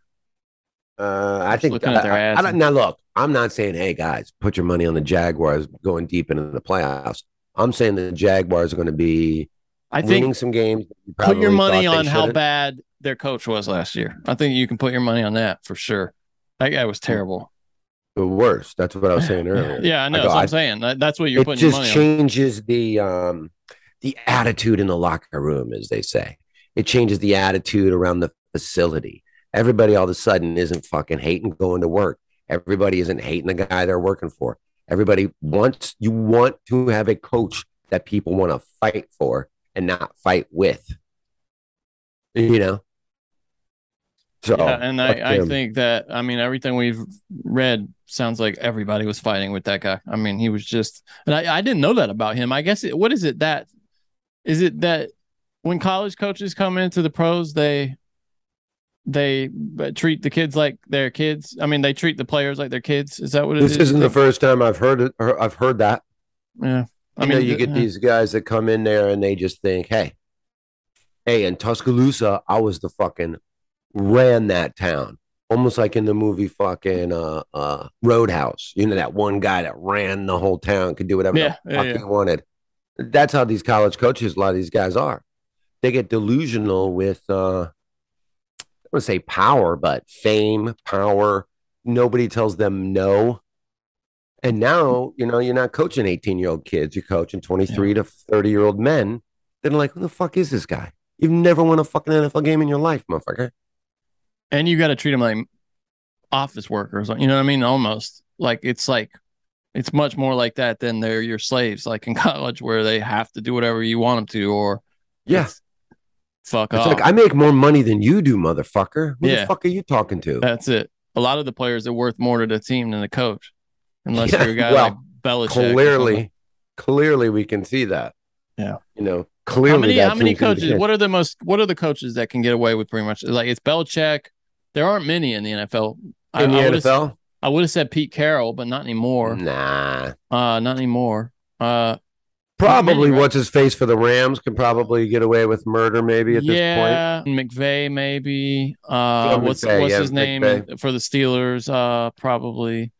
Uh, I think their I- I don't- now look, I'm not saying, hey guys, put your money on the Jaguars going deep into the playoffs. I'm saying the Jaguars are going to be I winning think some games. you put your money on how shouldn't. bad their coach was last year. I think you can put your money on that for sure. That guy was terrible. The worst. That's what I was saying earlier. Yeah, I know. go, That's what I- I'm saying. That- That's what you're it putting your just money on. changes the um the attitude in the locker room, as they say. It changes the attitude around the facility. Everybody all of a sudden isn't fucking hating going to work. Everybody isn't hating the guy they're working for. Everybody wants you want to have a coach that people want to fight for and not fight with. You know. So yeah, and I, I think that I mean everything we've read sounds like everybody was fighting with that guy. I mean, he was just, and I, I didn't know that about him. I guess it, what is it that is it that when college coaches come into the pros, they they uh, treat the kids like their kids. I mean, they treat the players like their kids. Is that what it this is? isn't the first time I've heard it. I've heard that. Yeah, I mean, you th- get these guys that come in there and they just think, hey, hey, in Tuscaloosa, I was the fucking ran that town. Almost like in the movie fucking uh uh Roadhouse. You know, that one guy that ran the whole town, could do whatever Yeah, the yeah, fuck yeah. he wanted. That's how these college coaches, a lot of these guys are. They get delusional with uh I want to say power, but fame, power. Nobody tells them no. And now, you know, you're not coaching 18 year old kids, you're coaching 23 to 30 year old men. They're like, who the fuck is this guy? You've never won a fucking NFL game in your life, motherfucker. and you got to treat them like office workers. You know what I mean? Almost like it's like it's much more like that than they're your slaves, like in college where they have to do whatever you want them to, or Yeah. fuck It's off. like, I make more money than you do, motherfucker. Who Yeah. the fuck are you talking to? That's it. A lot of the players are worth more to the team than the coach, unless Yeah, you're a guy well, like Belichick. clearly, clearly we can see that. Yeah. You know, clearly. how many how many seems to be the coaches? What are the most? What are the coaches that can get away with pretty much? Like it's Belichick. There aren't many in the NFL. I- in the I would've- NFL? I would have said Pete Carroll, but not anymore. Nah. Uh, not anymore. Uh, Probably what's his face for the Rams can probably get away with murder maybe at this point. yeah, McVay maybe. Uh, Phil what's McVay, what's yeah, his name for the Steelers? Uh, probably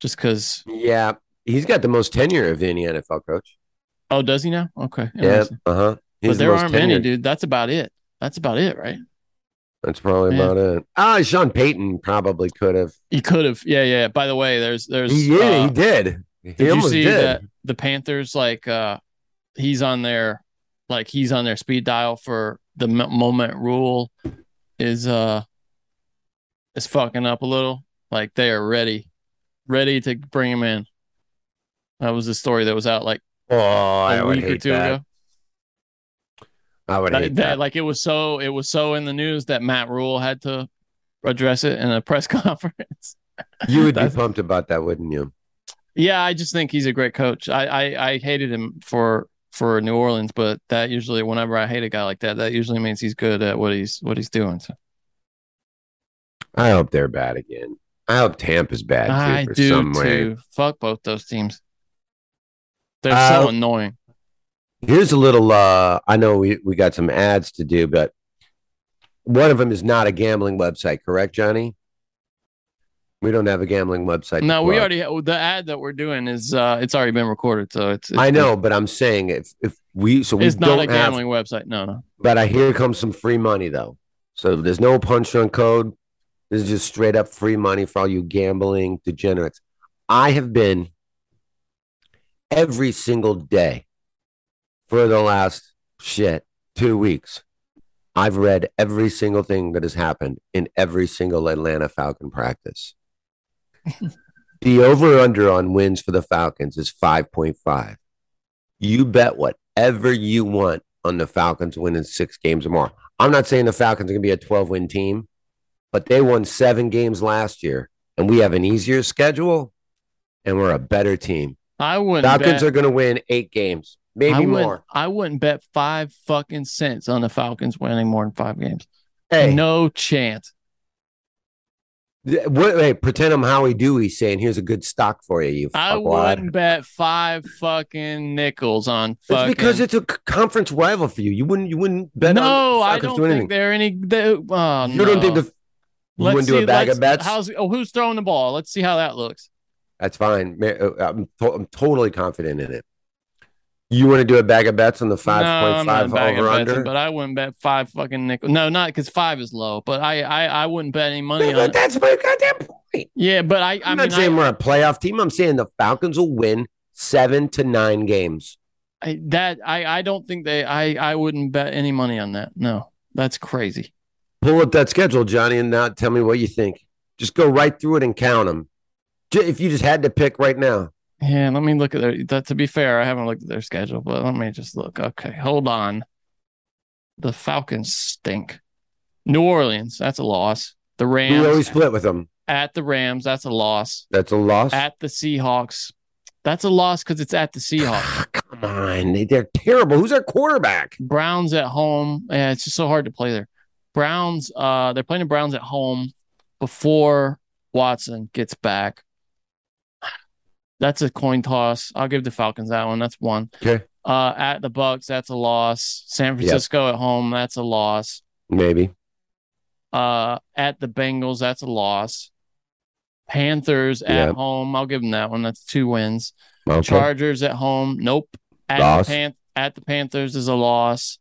just because. Yeah. He's got the most tenure of any NFL coach. Oh, does he now? Okay. Yeah. Uh huh. But there aren't many, dude. That's about it. That's about it, right? That's probably Yeah. about it. Ah, Sean Payton probably could have. He could have. Yeah, yeah. By the way, there's there's. Yeah, uh, he did. He Did you see did. that the Panthers like uh he's on their like he's on their speed dial for the mo- moment Rhule is uh is fucking up a little. Like they are ready, ready to bring him in. That was the story that was out like Oh, I a would week or two that. ago. I would That, hate that- that. like it was so it was so in the news that Matt Rhule had to address it in a press conference. You would be pumped about that, wouldn't you? Yeah, I just think he's a great coach. I, I I hated him for for New Orleans, but that usually whenever I hate a guy like that, that usually means he's good at what he's what he's doing. So I hope they're bad again. I hope Tampa's bad too I for do some way. too. Fuck both those teams. They're Uh, so annoying. Here's a little uh I know we, we got some ads to do, but one of them is not a gambling website, correct, Johnny? We don't have a gambling website. No, we plug. already the ad that we're doing is uh it's already been recorded, so it's, it's I know, but I'm saying if if we so we it's not don't a have gambling website. No, no. but I hear comes some free money though. So there's no punch on code. This is just straight up free money for all you gambling degenerates. I have been every single day for the last shit two weeks. I've read every single thing that has happened in every single Atlanta Falcon practice. the over under on wins for the Falcons is 5.5. You bet whatever you want on the Falcons winning six games or more. I'm not saying the Falcons are going to be a 12 win team, but they won seven games last year, and we have an easier schedule, and we're a better team. I wouldn't. Falcons bet, are going to win eight games, maybe I more. I wouldn't bet five fucking cents on the Falcons winning more than five games. Hey, No chance. wait, wait, pretend I'm Howie Dewey saying, "Here's a good stock for you." You I wouldn't bet five fucking nickels on It's because it's a conference rival for you. You wouldn't. You wouldn't bet. no, on I don't do think they're any. They, oh, You don't think no. The. You wouldn't do a bag of bets. How's oh, who's throwing the ball? Let's see how that looks. That's fine. Uh, I'm, to- I'm totally confident in it. You want to do a bag of bets on the five no, point not five over bets, under? but I wouldn't bet five fucking nickels. No, not because five is low, but I, I, I wouldn't bet any money on But it. that's my goddamn point. Yeah, but I, I I'm mean, not saying I, we're a playoff team. I'm saying the Falcons will win seven to nine games. I, that I, I don't think they. I, I wouldn't bet any money on that. No, that's crazy. Pull up that schedule, Johnny, and now tell me what you think. Just go right through it and count them. If you just had to pick right now, Yeah, let me look at their. That, to be fair, I haven't looked at their schedule, but let me just look. Okay, hold on. The Falcons stink. New Orleans, that's a loss. The Rams. we always split with them. at the Rams, that's a loss. That's a loss. At the Seahawks, that's a loss because it's at the Seahawks. Come on, they- they're terrible. Who's our quarterback? Browns at home. Yeah, it's just so hard to play there. Browns, uh, they're playing the Browns at home before Watson gets back. That's a coin toss. I'll give the Falcons that one. That's one. Okay, Uh, at the Bucs, that's a loss. San Francisco at home, that's a loss. maybe. Uh, at the Bengals, that's a loss. Panthers at Yep. home, I'll give them that one. That's two wins. Okay. Chargers at home, nope. At Loss. the Pan- at the Panthers is a loss.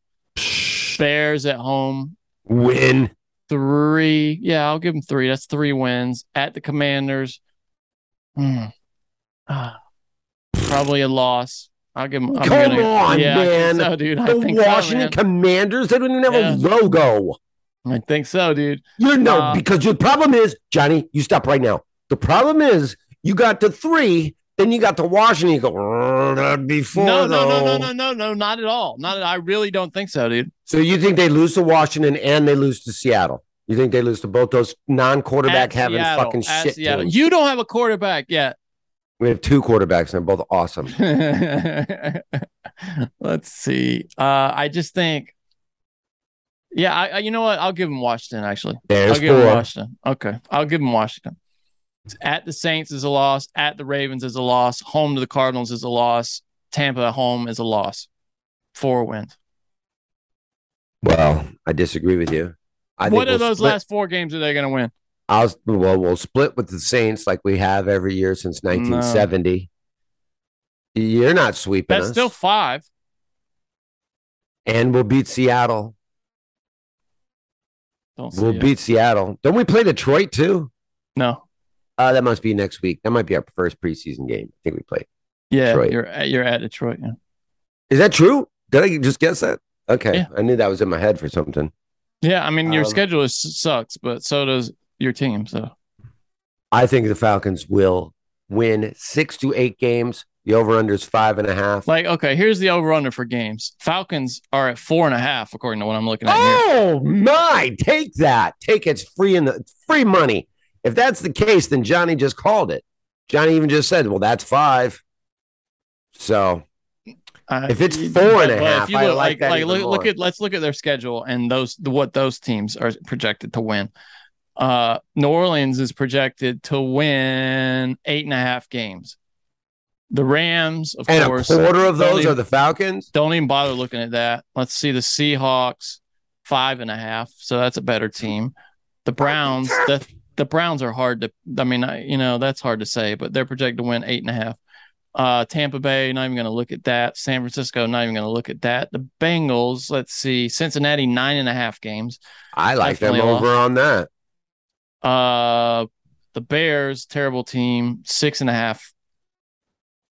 Bears at home, Win. three. Yeah, I'll give them three. That's three wins. At the Commanders. Ah, probably a loss. I'll give them. I'm Come gonna, on, yeah, man. so, dude. I The think so, Washington man. Commanders, they don't even have Yeah. a logo. I think so, dude. You know, Uh, because your problem is, Johnny, you stop right now. The problem is you got to three, then you got to Washington. You go, "Oh, that'd be four. No, no, no, no, no, no, no, not at all. Not. At, I really don't think so, dude. So you think they lose to Washington and they lose to Seattle? You think they lose to both those non-quarterback At having Seattle, fucking shit Seattle. teams? You don't have a quarterback yet. We have two quarterbacks and they're both awesome. Let's see. Uh, I just think, yeah, I, I you know what? I'll give him Washington. Actually, There's I'll give him. Washington. Okay, I'll give him Washington. At the Saints is a loss. At the Ravens is a loss. Home to the Cardinals is a loss. Tampa at home is a loss. Four wins. Well, I disagree with you. I what are we'll those split- last four games are they going to win? I'll well, we'll split with the Saints like we have every year since 1970. You're not sweeping That's us, still five. and we'll beat Seattle. Don't We'll it. beat Seattle. Don't we play Detroit too? No. Uh, that must be next week. That might be our first preseason game. I think we play. Yeah, Detroit. you're at, you're at Detroit. Yeah. Is that true? Did I just guess that? Okay, Yeah. I knew that was in my head for something. Yeah, I mean your Um, schedule is, sucks, but so does your team. So I think the Falcons will win six to eight games. The over under is five and a half. Like, okay, here's the over under for games. Falcons are at four and a half, according to what I'm looking at here. Oh my! Take that. Take it's free in the it's free money. If that's the case, then Johnny just called it. Johnny even just said, "Well, that's five. So Uh, If it's four and a half, you I look, like that like look, look at let's look at their schedule and those the, what those teams are projected to win. Uh, New Orleans is projected to win eight and a half games. The Rams, of and course, a quarter of those even- are the Falcons. Don't even bother looking at that. Let's see the Seahawks, five and a half. So that's a better team. The Browns, the the Browns are hard to. I mean, I, you know, that's hard to say, but they're projected to win eight and a half. Uh, Tampa Bay, not even going to look at that. San Francisco, not even going to look at that. The Bengals, let's see, Cincinnati, nine and a half games. I like them Definitely a over on that. Uh, the Bears, terrible team, six and a half.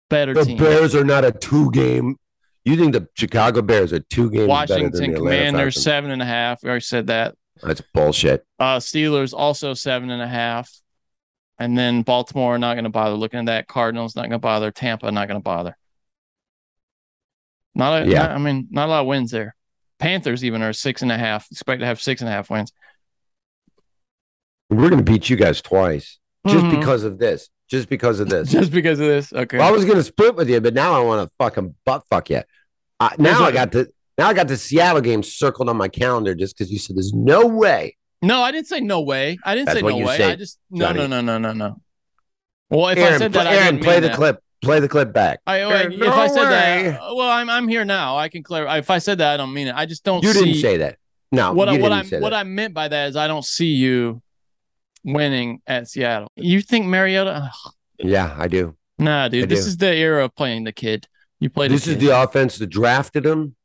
Better The team. Bears are not a two game You think the Chicago Bears are two games better than Washington the Atlanta Commanders Falcons? seven and a half. We already said that. That's bullshit. Uh, Steelers also seven and a half, and then Baltimore not going to bother looking at that. Cardinals not going to bother. Tampa not going to bother. Not a, Yeah. not- I mean, not a lot of wins there. Panthers even are six and a half. Expect to have six and a half wins. We're gonna beat you guys twice just Mhm. because of this. Just because of this. Just because of this. Okay. Well, I was gonna split with you, but now I want to fucking butt fuck you. Uh, now I got the now I got the Seattle game circled on my calendar just because you said there's no way. no, I didn't say no way. I didn't That's say no way. said, I just no, no, Johnny. no, no, no, no. Well, if Aaron, I said play, that, I Aaron, didn't play mean the that. clip. Play the clip back. I, Aaron, if I said way. that, well, I'm I'm here now. I can clarify. If I said that, I don't mean it. I just don't. You see, didn't say that. No, what I, what I what. I meant by that is I don't see you winning at Seattle. You think Mariota? Ugh, yeah, I do. Nah, I dude. This do. is the era of playing the kid. You played. This the is the offense that drafted him.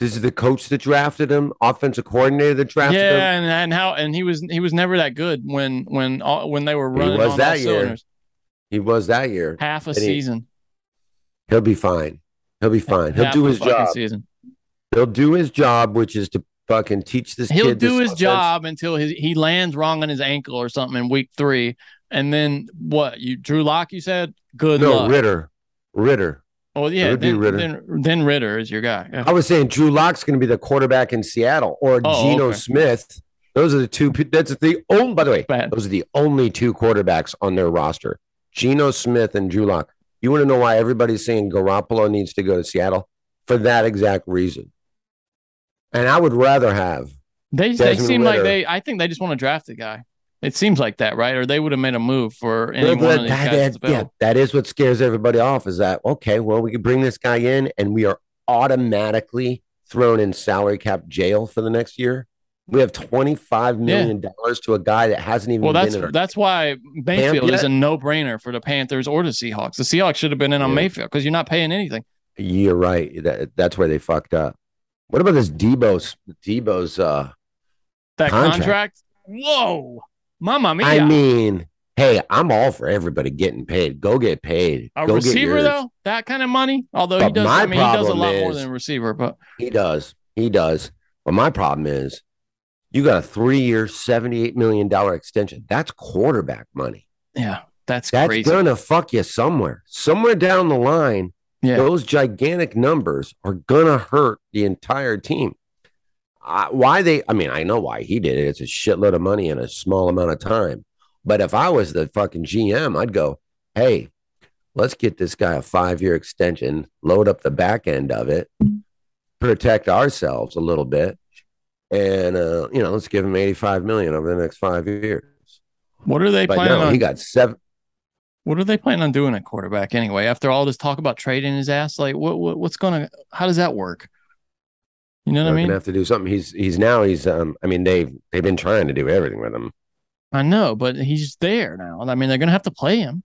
This is the coach that drafted him, offensive coordinator that drafted him. yeah, and, and how and he was he was never that good when when all, when they were He running was on that year. cylinders. He was that year. Half a And season. He'll be fine. He'll be fine. He'll Half do his job. Season. He'll do his job, which is to fucking teach this He'll do this his offense. job until his, he lands wrong on his ankle or something in week three, and then what? You Drew Lock? You said good No, luck. Ridder. Ridder. Oh yeah, then, Ridder. then then Ridder is your guy. Yeah. I was saying Drew Lock's going to be the quarterback in Seattle or Oh, Geno okay. Smith. Those are the two. That's the only. By the way, Bad. those are the only two quarterbacks on their roster: Geno Smith and Drew Lock. You want to know why everybody's saying Garoppolo needs to go to Seattle for that exact reason? And I would rather have They they seem like they. I think they just want to draft the guy. It seems like that, right? Or they would have made a move for any Well, one that- that- guys. that- that's yeah, that is what scares everybody off. Is that okay? Well, we can bring this guy in, and we are automatically thrown in salary cap jail for the next year. We have twenty five million dollars to a guy that hasn't even Well, been that's that's why Mayfield is a no brainer for the Panthers or the Seahawks. The Seahawks should have been in on Yeah. Mayfield because you're not paying anything. You're right. That, that's where they fucked up. What about this Deebo's Deebo's uh That Contract. contract. Whoa, Mama mia! I mean, hey, I'm all for everybody getting paid. Go get paid. a Go receiver though, that kind of money. Although he does, I mean, he does a lot more than a receiver. But He does. He does. But my problem is you got a three year, $78 million extension. That's quarterback money. yeah, that's, That's crazy. gonna fuck you somewhere. Somewhere down the line, Yeah. those gigantic numbers are gonna hurt the entire team. Uh, why they? I mean, I know why he did it. It's a shitload of money in a small amount of time. But if I was the fucking GM, I'd go, "Hey, let's get this guy a five-year extension, load up the back end of it, protect ourselves a little bit, and uh, you know, let's give him eighty-five million over the next five years." What are they But planning no, on? he got seven. What are they planning on doing at quarterback anyway? After all this talk about trading his ass, like what, what what's gonna? How does that work? You know what I mean? gonna have to do something. He's he's now he's um. I mean they've they've been trying to do everything with him. I know, but he's there now. I mean, they're gonna have to play him.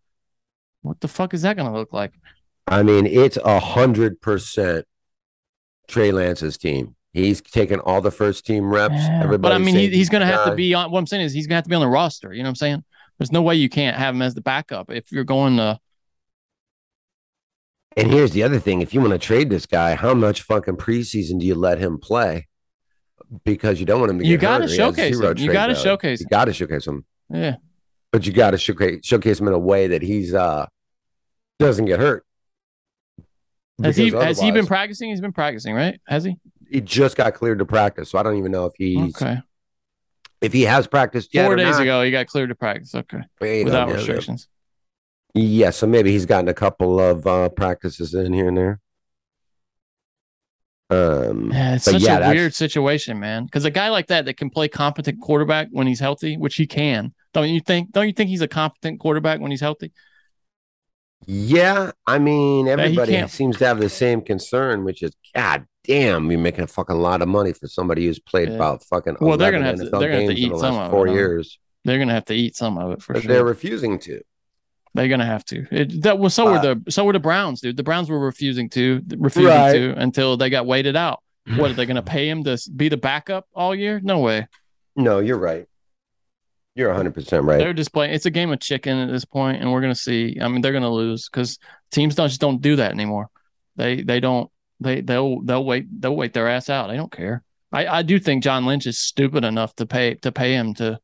What the fuck is that gonna look like? I mean it's a hundred percent Trey Lance's team. He's taken all the first team reps. Yeah, Everybody, but I mean, he, he's gonna have to be on. What I'm saying is, he's gonna have to be on the roster. You know what I'm saying? There's no way you can't have him as the backup if you're going to. And here's the other thing: if you want to trade this guy, how much fucking preseason do you let him play? Because you don't want him to. You get gotta hurt. Showcase him. You gotta showcase You got to showcase him, Yeah, but you got to showcase showcase him in a way that he's uh doesn't get hurt. has he has he been practicing? He's been practicing, right? Has he? he just got cleared to practice, so I don't even know if he's Okay. if he has practiced yet Four days ago, he got cleared to practice. Okay, without restrictions. Yeah, so maybe he's gotten a couple of uh, practices in here and there. Um, Yeah, it's such yeah, a weird situation, man. Because a guy like that that can play competent quarterback when he's healthy, which he can, don't you think? Don't you think he's a competent quarterback when he's healthy? yeah, I mean, everybody seems to have the same concern, which is, God damn, you're making a fucking lot of money for somebody who's played Yeah. about fucking Well, they're gonna have to- they're gonna have to eat some of it, four huh? years. They're gonna have to eat some of it for But sure. they're refusing to. They're gonna have to. It, that was so were the so were the Browns, dude. The Browns were refusing to refusing Right. to until they got waited out. What are they gonna pay him to be the backup all year? No way. No, you're right. You're 100% right. They're just playing. It's a game of chicken at this point, and we're gonna see. I mean, they're gonna lose because teams don't just don't do that anymore. They they don't they they'll they'll wait they'll wait their ass out. They don't care. I, I do think John Lynch is stupid enough to pay to pay him to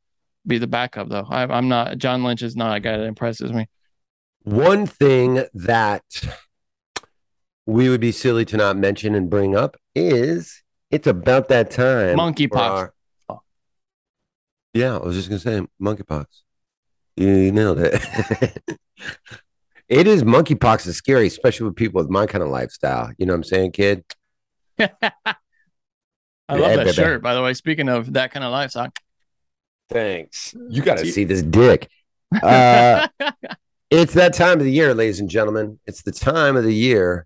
be the backup though. I, I'm not John Lynch is not a guy that impresses me. One thing that we would be silly to not mention and bring up is it's about that time. Monkeypox. our- Yeah, I was just gonna say monkeypox. You nailed it. it is monkeypox is scary, especially with people with my kind of lifestyle. You know what I'm saying, kid? I Yeah, love that baby. shirt, by the way. Speaking of that kind of lifestyle, Thanks. You got to see this dick. Uh, it's that time of the year, ladies and gentlemen. It's the time of the year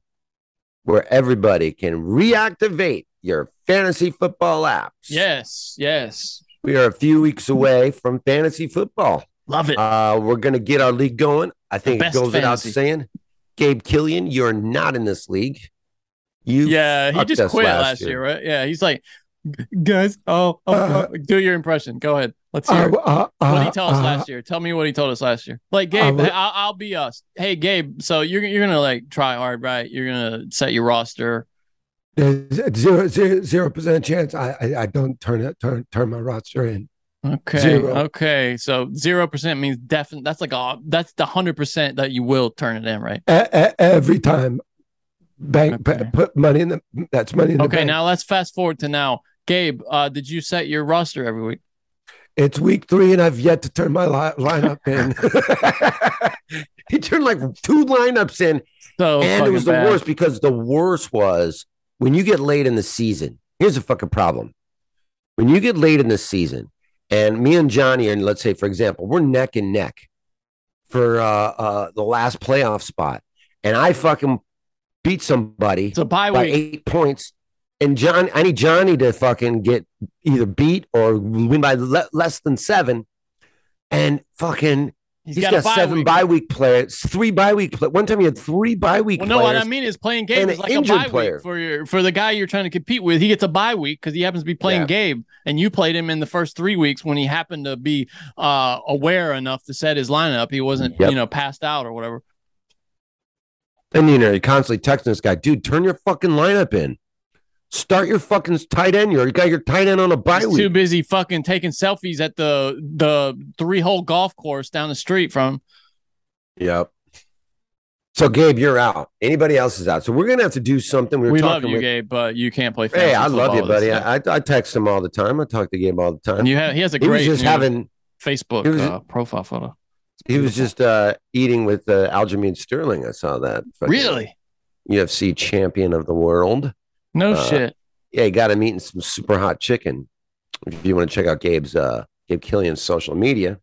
where everybody can reactivate your fantasy football apps. yes, yes, We are a few weeks away from fantasy football. love it. Uh, we're going to get our league going. I think it goes without saying. Gabe Killian, you're not in this league. You yeah, he just quit last year. right? Yeah, he's like, guys, oh, oh, Uh, oh," do your impression. Go ahead. Let's hear. it. Uh, what did he uh, tell us uh, last year? Tell me what he told us last year. Like Gabe, I'll, I'll be us. Hey Gabe, so you're you're gonna like try hard, right? You're gonna set your roster. There's a zero zero zero percent chance I, I I don't turn it turn turn my roster in. Okay. Zero. Okay. So zero percent means definitely. That's like a that's the hundred percent that you will turn it in, right? E- e- every time, bank Okay. put money in the that's money in the Okay. bank. Now let's fast forward to now. Gabe, uh, did you set your roster every week? It's week three, and I've yet to turn my li- lineup in. he turned like two lineups in, So and it was the bad. worst because the worst was when you get late in the season. Here's a fucking problem. When you get late in the season, and me and Johnny, and let's say, for example, we're neck and neck for uh, uh, the last playoff spot, and I fucking beat somebody It's a bye by week. eight points. And John, I need Johnny to fucking get either beat or win by le- less than seven. And fucking, He's he's got, got, bye seven week. bye week players, three bye week. Play- One time he had three bye week Well, no, what I mean is playing Gabe is like a bye player. week for your for the guy you're trying to compete with. He gets a bye week because he happens to be playing Yeah. Gabe, and you played him in the first three weeks when he happened to be uh, aware enough to set his lineup. He wasn't, Yep. you know, passed out or whatever. and you know, you're constantly texting this guy, dude, turn your fucking lineup in. Start your fucking tight end. You're, you got your tight end on a bye He's week. too busy fucking taking selfies at the the three hole golf course down the street from. Yep. So Gabe, you're out. Anybody else is out. So we're gonna have to do something. We We, love you, with- Gabe, but you can't play. Hey, I love you, buddy. I, I text him all the time. I talk to Gabe all the time. and you have he has a he was great just having. Facebook was- uh, profile photo. He was just uh, eating with uh, Aljamain Sterling. I saw that. Fucking Really? UFC champion of the world. No Uh, shit. Yeah, he got him eating some super hot chicken. If you want to check out Gabe's uh, Gabe Killian's social media.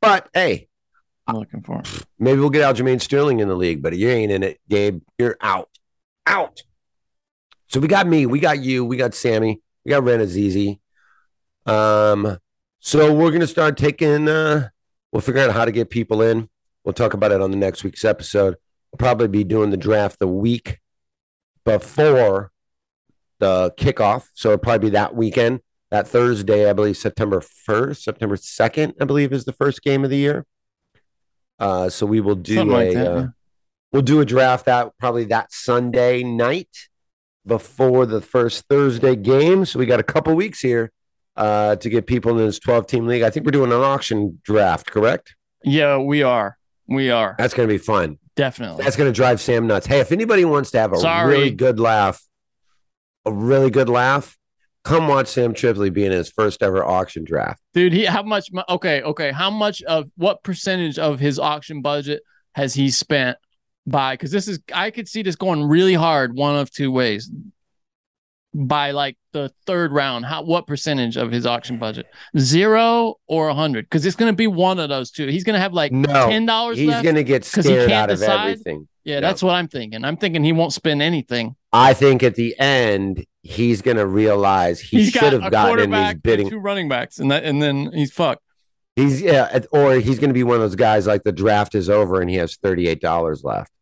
But hey, I'm looking for. him. maybe we'll get Aljamain Sterling in the league, but you ain't in it, Gabe. You're out. Out. So we got me, we got you, we got Sammy, we got Ren Azizi. Um, so we're gonna start taking uh we'll figure out how to get people in. We'll talk about it on the next week's episode. We'll probably be doing the draft the week before the kickoff. So it'll probably be that weekend, that Thursday, I believe, September 1st, September 2nd, I believe, is the first game of the year. Uh, so we will do Something a like that, uh, yeah. we'll do a draft that probably that Sunday night before the first Thursday game. So we got a couple weeks here uh, to get people in this 12 team league. I think we're doing an auction draft, correct? Yeah, we are. We are That's going to be fun. definitely. That's going to drive Sam nuts. Hey, if anybody wants to have a Sorry. really good laugh, a really good laugh, come watch Sam Tripoli be in his first ever auction draft. Dude, he how much? Okay, okay. How much of what percentage of his auction budget has he spent by? Because this is, I could see this going really hard one of two ways. By like the third round, how what percentage of his auction budget? Zero or a hundred? Because it's going to be one of those two. He's going to have like No, ten dollars he's left. going to get scared out of everything. yeah, no. that's what I'm thinking. I'm thinking he won't spend anything. I think at the end, he's going to realize he he's should got have gotten bidding. two running backs, and that, and then he's fucked. He's yeah, or he's going to be one of those guys like the draft is over and he has thirty eight dollars left,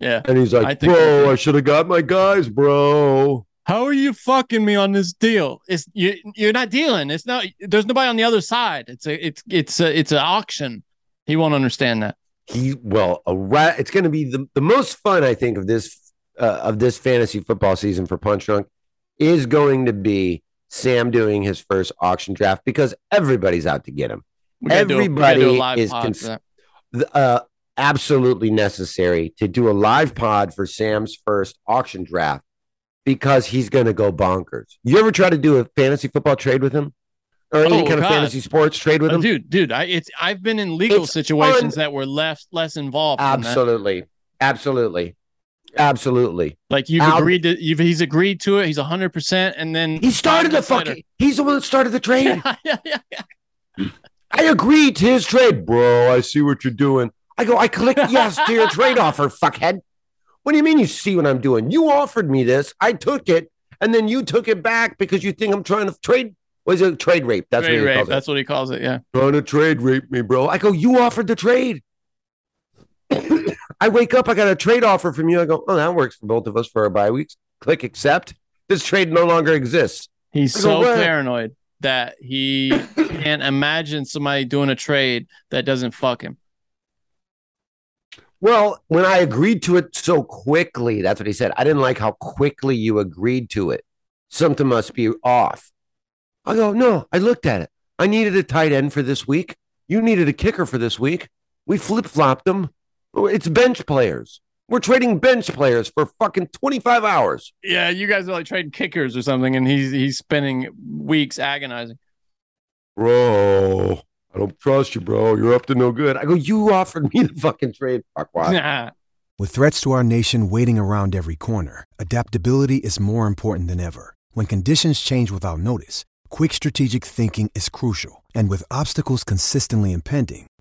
Yeah. and he's like, think "Bro, I should have got my guys, bro." How are you fucking me on this deal? It's you. You're not dealing. It's not. There's nobody on the other side. It's a. It's it's a. It's an auction. He won't understand that. He well, a rat. It's going to be the the most fun I think of this uh, of this fantasy football season for Punch Drunk is going to be Sam doing his first auction draft because everybody's out to get him. We gotta do a- we gotta Everybody do is cons- uh, absolutely necessary to do a live pod for Sam's first auction draft because he's going to go bonkers. You ever try to do a fantasy football trade with him or any Oh, kind of God. fantasy sports trade with Uh, him? dude, dude, I it's I've been in legal It's situations un- that were less less involved. Absolutely. Absolutely. Absolutely. Like you've Al- agreed to, you've, he's agreed to it. He's hundred percent, and then He started the fucking. He's the one that started the trade. yeah, yeah, yeah. I agreed to his trade, bro. I see what you're doing. I go. I click yes to your trade offer, fuckhead. What do you mean you see what I'm doing? You offered me this. I took it, and then you took it back because you think I'm trying to trade. Was it trade rape? That's Trade what he rape, calls it. That's what he calls it. Yeah. trying to trade rape me, bro. I go. You offered the trade. I wake up. I got a trade offer from you. I go. Oh, that works for both of us for our bye weeks. Click accept. This trade no longer exists. He's go, so "What?" paranoid that he can't imagine somebody doing a trade that doesn't fuck him. Well, when I agreed to it so quickly, that's what he said. I didn't like how quickly you agreed to it. Something must be off. I go, no, I looked at it. I needed a tight end for this week. You needed a kicker for this week. We flip flopped them. It's bench players. We're trading bench players for fucking 25 hours. Yeah, you guys are like trading kickers or something, and he's he's spending weeks agonizing. Bro, I don't trust you, bro. You're up to no good. I go, you offered me the fucking trade. Fuck, why? Nah. With threats to our nation waiting around every corner, adaptability is more important than ever. When conditions change without notice, quick strategic thinking is crucial. And with obstacles consistently impending,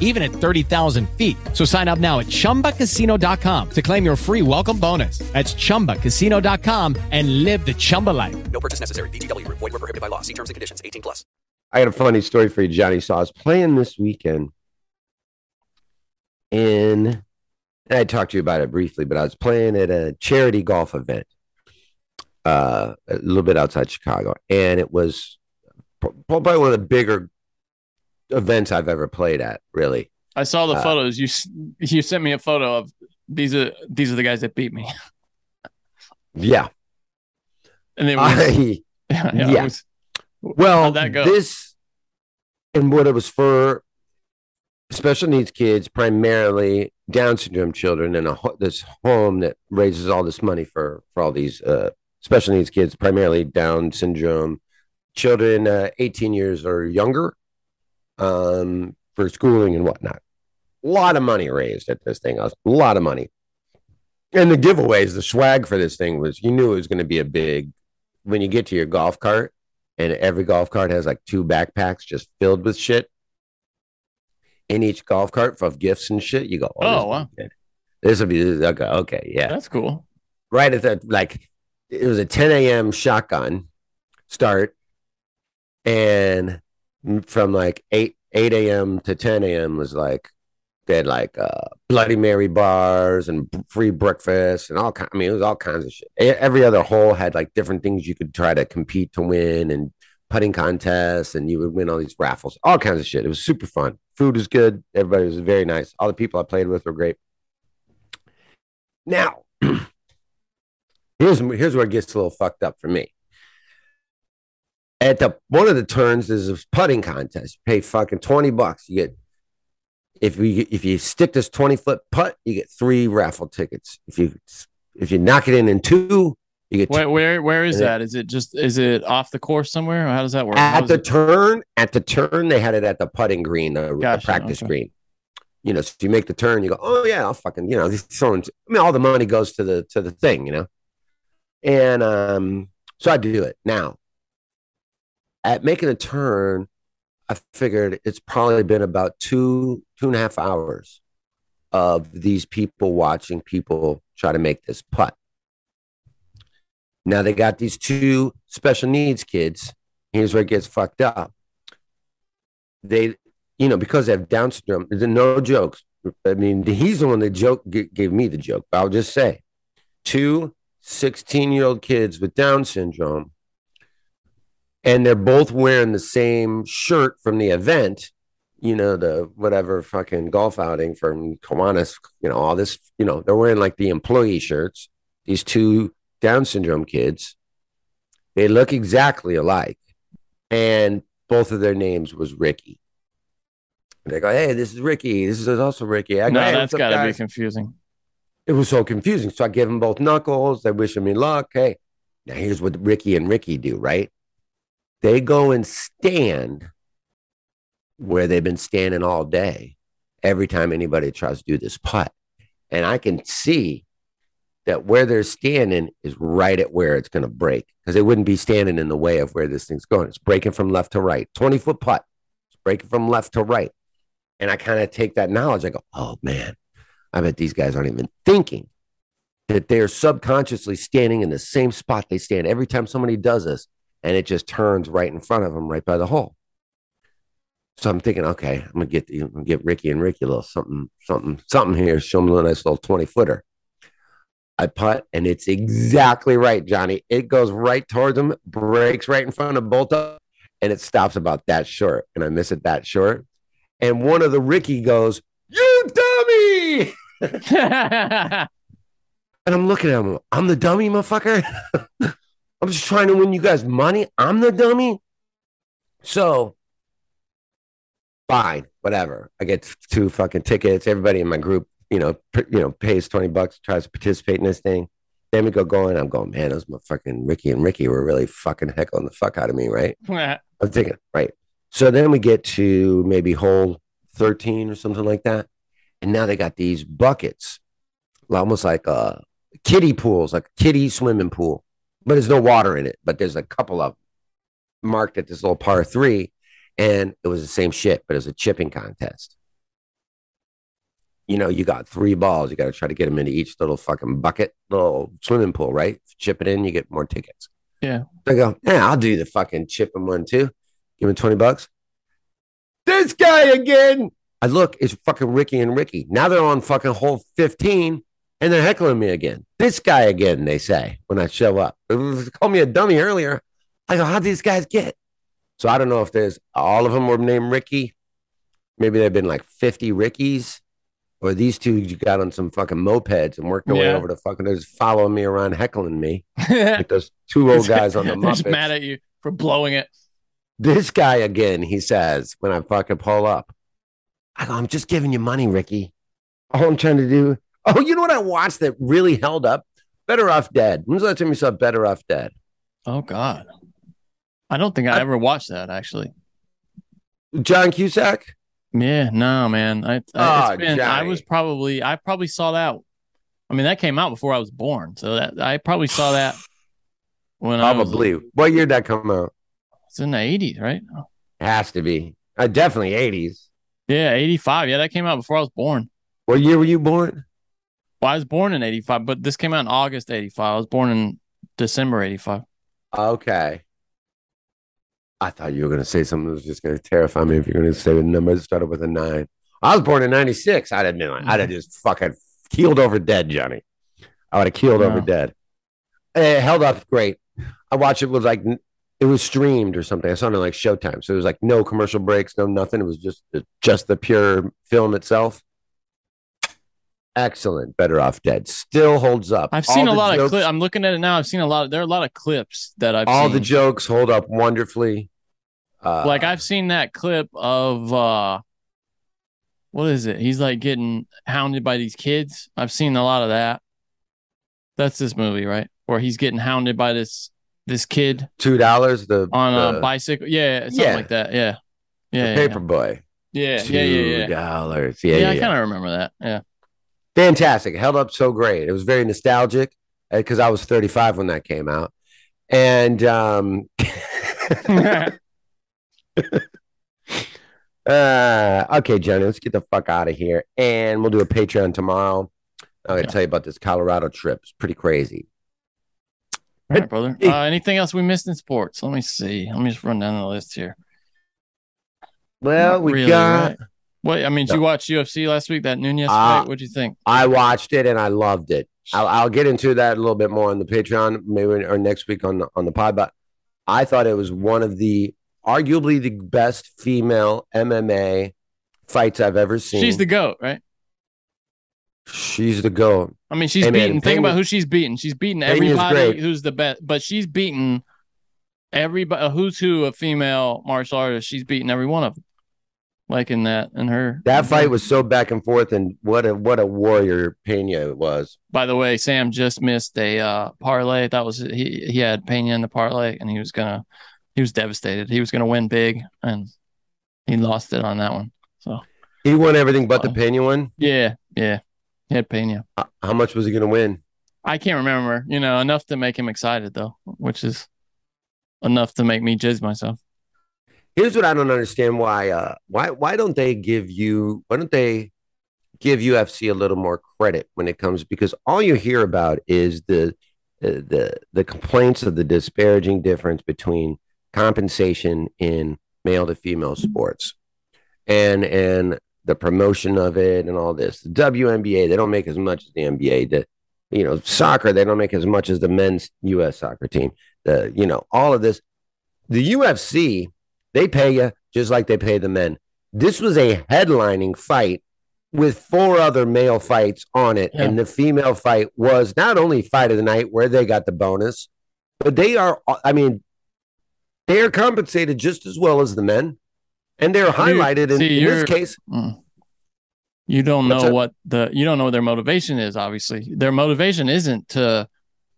even at 30,000 feet. So sign up now at chumbacasino.com to claim your free welcome bonus. That's chumbacasino.com and live the Chumba life. No purchase necessary. VGW Group. Void were prohibited by law. See terms and conditions. 18 plus. I got a funny story for you, Johnny. So I was playing this weekend in, and I talked to you about it briefly, but I was playing at a charity golf event, uh, a little bit outside Chicago, and it was probably one of the bigger events I've ever played at. Really, I saw the Uh, photos. You you sent me a photo of these are these are the guys that beat me, yeah. and they was, I, yeah, yeah. was- Well, this and what it was for special needs kids, primarily Down syndrome children, and a this home that raises all this money for for all these uh, special needs kids, primarily Down syndrome children, uh, 18 years or younger, um, for schooling and whatnot. A lot of money raised at this thing. A lot of money. And the giveaways, the swag for this thing was you knew it was going to be a big. When you get to your golf cart, and every golf cart has like two backpacks just filled with shit. In each golf cart of gifts and shit, you go, Oh, this will wow. be. This will be okay. Okay, yeah. that's cool. Right at that, like it was a 10 a.m. shotgun start, and from like 8 8 a.m. to 10 a.m. was like they had like uh, Bloody Mary bars and free breakfast and all kind. I mean, it was all kinds of shit. Every other hole had like different things you could try to compete to win and putting contests, and you would win all these raffles, all kinds of shit. It was super fun. Food was good. Everybody was very nice. All the people I played with were great. Now, here's here's where it gets a little fucked up for me. At the one of the turns is a putting contest. You pay fucking twenty bucks. You get if we if you stick this twenty foot putt, you get three raffle tickets. If you if you knock it in in two, you get Where two. where where is And it- that? Is it just is it off the course somewhere? Or how does that work? At the it- turn. At the turn, they had it at the putting green, the, the practice okay. green. You know, so if you make the turn, you go, oh yeah, I'll fucking, you know, throwing. I mean, all the money goes to the to the thing, you know. And um, so I do it now. At making a turn, I figured it's probably been about two, two and a half hours of these people watching people try to make this putt. Now they got these two special needs kids. Here's where it gets fucked up. They, you know, because they have Down syndrome, there's no jokes. I mean, he's the one that joke gave me the joke. I'll just say, two 16 year old kids with Down syndrome, and they're both wearing the same shirt from the event. You know, the whatever fucking golf outing from Kiwanis, you know, all this, you know, they're wearing like the employee shirts. These two Down syndrome kids, they look exactly alike. And both of their names was Ricky. They go, hey, this is Ricky. This is also Ricky. I go, no, "Hey, that's got to be confusing. It was so confusing. So I gave them both knuckles. They wishing me luck. Hey, now here's what Ricky and Ricky do, right? They go and stand where they've been standing all day every time anybody tries to do this putt. And I can see that where they're standing is right at where it's going to break because they wouldn't be standing in the way of where this thing's going. It's breaking from left to right, 20 foot putt. It's breaking from left to right. And I kind of take that knowledge. I go, oh man, I bet these guys aren't even thinking that they're subconsciously standing in the same spot they stand every time somebody does this, and it just turns right in front of them, right by the hole. So I'm thinking, okay, I'm gonna get the, I'm gonna get Ricky and Ricky a little something, something, something here. Show them a nice little 20 footer. I putt, and it's exactly right, Johnny. It goes right towards them, breaks right in front of both of them, and it stops about that short. And I miss it that short. And one of the Ricky goes, You dummy! and I'm looking at him. I'm the dummy, motherfucker. I'm just trying to win you guys money. I'm the dummy. So, fine, whatever. I get two fucking tickets. Everybody in my group, you know, p- you know, pays twenty bucks, tries to participate in this thing. Then we go going. I'm going, man. Those motherfucking Ricky and Ricky were really fucking heckling the fuck out of me, right? I'm thinking, right. So then we get to maybe hole 13 or something like that. And now they got these buckets, almost like uh, kiddie pools, like a kiddie swimming pool, but there's no water in it. But there's a couple of them marked at this little par three. And it was the same shit, but it was a chipping contest. You know, you got three balls. You got to try to get them into each little fucking bucket, little swimming pool, right? Chip it in, you get more tickets. Yeah. I go, yeah, I'll do the fucking chip chipping one too. Give him 20 bucks. This guy again. I look, it's fucking Ricky and Ricky. Now they're on fucking hole 15 and they're heckling me again. This guy again, they say when I show up. They called me a dummy earlier. I go, how'd these guys get? So I don't know if there's all of them were named Ricky. Maybe there've been like 50 Rickies. Or these two you got on some fucking mopeds and worked their way over to fucking they're just following me around heckling me. like those two old guys on the They're just mad at you for blowing it. This guy again, he says, when I fucking pull up, I go, I'm just giving you money, Ricky. All I'm trying to do. Oh, you know what I watched that really held up? Better Off Dead. When's the last time you saw Better Off Dead? Oh God. I don't think I, ever watched that actually. John Cusack? Yeah, no, man. I, I Oh, been, I was probably I probably saw that. I mean, that came out before I was born, so that I probably saw that when I was Probably. What year did that come out? it's in the eighties, right? Has to be. Uh, definitely 80s. Yeah, eighty five. Yeah, that came out before I was born. What year were you born? Well, I was born in eighty five, but this came out in August eighty five. I was born in December eighty five. Okay. I thought you were going to say something that was just going to terrify me if you're going to say the number that started with a nine. I was born in 96. I'd have been I'd have just fucking keeled over dead, Johnny. I would have keeled over dead. It held up great. I watched it was like, it was streamed or something. I saw it on like Showtime. So it was like no commercial breaks, no nothing. It was just, just the pure film itself. Excellent. Better off dead. Still holds up. I've All seen a the lot of clips. I'm looking at it now. I've seen a lot. Of, there are a lot of clips that I've all seen. the jokes hold up wonderfully. Uh, like I've seen that clip of uh what is it? He's like getting hounded by these kids. I've seen a lot of that. That's this movie, right? Where he's getting hounded by this this kid two dollars the on the- a bicycle. Yeah, something Yeah. like that. Yeah. Yeah. yeah, paper boy. Yeah. Two Yeah. Yeah. Yeah. dollars. Yeah, Yeah, yeah, I yeah. kind of remember that. Yeah. Fantastic. Held up so great. It was very nostalgic because I was 35 when that came out, and um, Uh, okay, Johnny, let's get the fuck out of here, and we'll do a Patreon tomorrow. I'm gonna tell you about this Colorado trip. It's pretty crazy. All right, brother. Uh, anything else we missed in sports? Let me see. Let me just run down the list here. Well, Not we really, got. right? What I mean, did you watch UFC last week? That Nunes Uh, fight. What'd you think? I watched it and I loved it. I'll, I'll get into that a little bit more on the Patreon, maybe or next week on the on the pod. But I thought it was one of the arguably the best female MMA fights I've ever seen. She's the goat, right? she's the goat. I mean, she's Hey, man, beaten. Think Pena- about who she's beaten. She's beaten everybody who's the best, but she's beaten everybody. Who's who of female martial artists? She's beaten every one of them. Like in that, in her. That fight was so back and forth, and what a what a warrior Pena was. By the way, Sam just missed a uh, parlay. That was he. He had Pena in the parlay, and he was gonna. He was devastated. He was gonna win big, and he lost it on that one. So He won everything but the Pena one. yeah, yeah, he had Pena. How much was he going to win? I can't remember. You know, enough to make him excited though, which is enough to make me jizz myself. Here's what I don't understand: why uh why why don't they give you why don't they give UFC a little more credit when it comes because all you hear about is the the the, the complaints of the disparaging difference between compensation in male to female sports and and the promotion of it and all this. The WNBA, they don't make as much as the NBA. The you know, soccer, they don't make as much as the men's US soccer team. The you know, all of this. The UFC, they pay you just like they pay the men. This was a headlining fight with four other male fights on it. Yeah. And the female fight was not only fight of the night where they got the bonus, but they are, I mean, they are compensated just as well as the men. And they're highlighted in, see, in this case. Mm. You don't know what the you don't know what their motivation is. Obviously, their motivation isn't to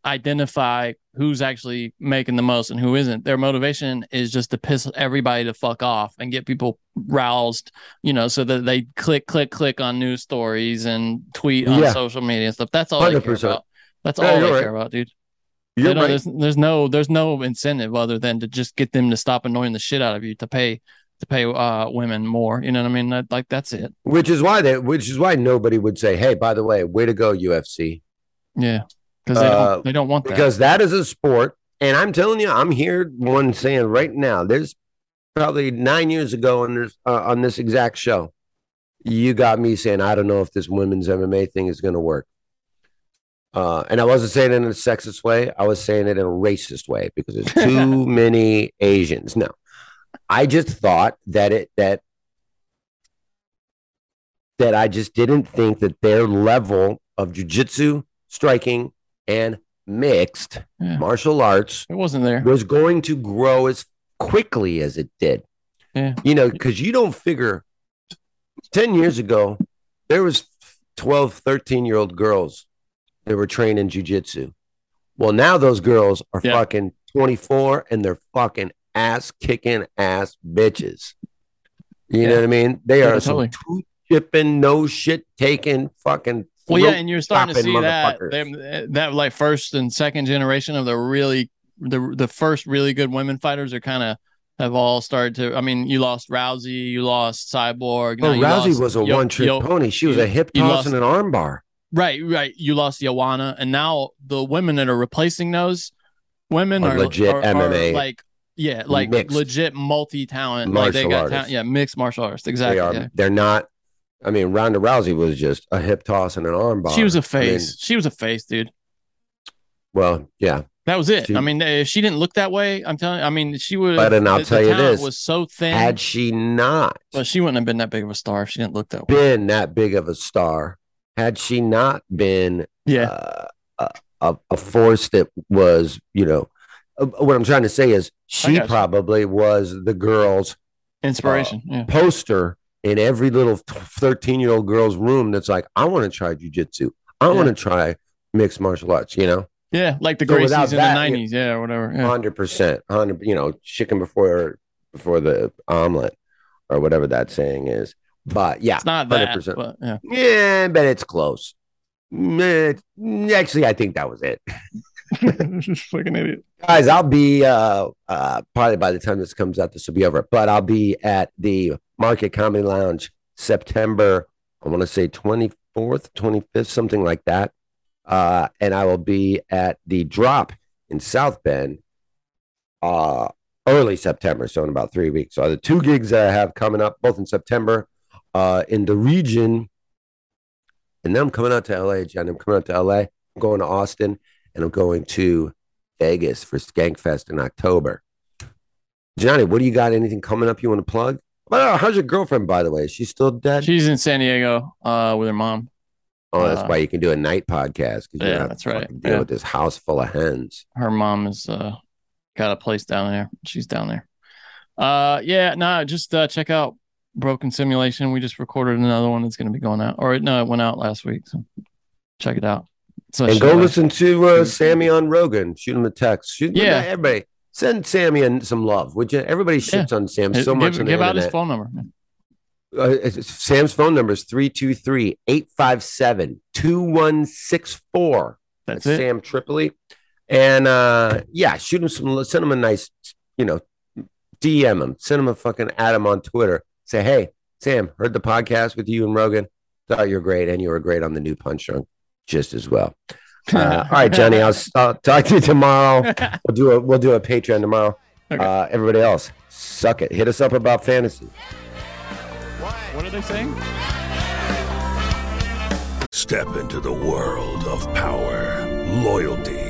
identify who's actually making the most and who isn't. Their motivation is just to piss everybody to fuck off and get people roused, you know, so that they click, click, click on news stories and tweet on Yeah. social media and stuff. That's all they care about. That's Yeah, all they right. care about, dude. You're don't- right. There's, there's no there's no incentive other than to just get them to stop annoying the shit out of you to pay to pay uh women more. You know what I mean? That, like that's it. Which is why they, which is why nobody would say, "Hey, by the way, way to go, UFC," Yeah, because they Uh, don't they don't want that. because that is a sport. And I'm telling you, I'm here one saying right now. There's probably nine years ago on this uh, on this exact show, you got me saying, "I don't know if this women's MMA thing is going to work." Uh, and I wasn't saying it in a sexist way. I was saying it in a racist way because there's too many Asians. No, I just thought that it that that I just didn't think that their level of jujitsu, striking, and mixed Yeah. martial arts it wasn't there. was going to grow as quickly as it did. Yeah. You know, because you don't figure 10 years ago, there was 12, 13 year old girls that were trained in jujitsu. Well, now those girls are Yeah. fucking 24 and they're fucking ass kicking ass bitches. You know what I mean? They Yeah, are totally. some two chipping, no shit taking fucking. Well, yeah, and you're starting to see that them, that like first and second generation of the really the the first really good women fighters are kind of have all started to. I mean, you lost Rousey, you lost Cyborg. Now Rousey lost was a one trick pony. She was you- a hip toss lost- and an arm bar. Right, right. You lost Joanna, and now the women that are replacing those women Are are legit are- are MMA. like yeah, like Mixed. legit multi talent. Like they Martial got artists. talent, yeah, mixed martial arts. Exactly. They are. yeah. They're not. I mean, Ronda Rousey was just a hip toss and an arm bar. She was a I mean, face. she was a face, dude. well, yeah. That was it. She- I mean, if she didn't look that way, I'm telling. You, I mean, she would. But and I'll the, tell the you this: was so thin. had she not well, she wouldn't have been that big of a star if she didn't look that way. been that big of a star, had she not been Yeah. uh, a, a, a force that was, you know, uh, what I'm trying to say is she probably was the girls' Inspiration. uh, yeah. poster in every little 13 year old girl's room that's like, I want to try jujitsu. I want to try mixed martial arts, you know? Yeah, like the So Gracies in that, the '90s, yeah, or whatever. Yeah. Hundred percent, hundred. You know, chicken before before the omelet, or whatever that saying is. But yeah, It's not that, 100%. but yeah. Yeah, but it's close. Actually, I think that was it. Fucking idiot. Guys, I'll be uh, uh, probably by the time this comes out, this will be over. But I'll be at the Market Comedy Lounge September, I want to say 24th, 25th, something like that. Uh, and I will be at the Drop in South Bend uh, early September, so in about three weeks. So the two gigs that I have coming up, both in September, uh, in the region. And then I'm coming out to LA, Jen. I'm coming out to LA. I'm going to Austin, and I'm going to Vegas for Skankfest in October. Johnny, what do you got? Anything coming up you want to plug? Well, how's your girlfriend, by the way? Is she still dead? She's in San Diego uh, with her mom. oh, that's uh, why you can do a night podcast. yeah, that's right. Deal Yeah. with this house full of hens. Her mom has uh, got a place down there. She's down there. Uh, yeah, no, just uh, check out Broken Simulation. We just recorded another one that's going to be going out. Or no, it went out last week. So check it out. So and go listen to uh, Sammy on Rogan. Shoot him a text. Shoot Yeah. everybody. Send Sammy some love, would you? Everybody shits on Sam so give, much the give out his phone number. Uh, Sam's phone number is 323 857 2164. That's That's it. Sam Tripoli. And uh, yeah, shoot him some, send him a nice, you know, DM him, send him a fucking Adam on Twitter. Say, hey, Sam, heard the podcast with you and Rogan. Thought you're great, and you were great on the new Punch Drunk just as well. Uh, all right, Johnny, I'll, I'll talk to you tomorrow. We'll do a we'll do a Patreon tomorrow. Uh, everybody else, suck it. Hit us up about fantasy. What are they saying? Step into the world of power, loyalty,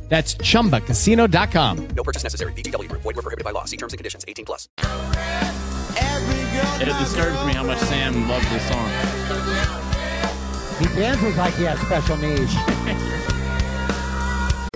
That's chumbacasino.com. No purchase necessary. VGW Group. Void were prohibited by law. See terms and conditions. 18 plus. Every It disturbs me how much Sam loves this song. He dances like he has special needs.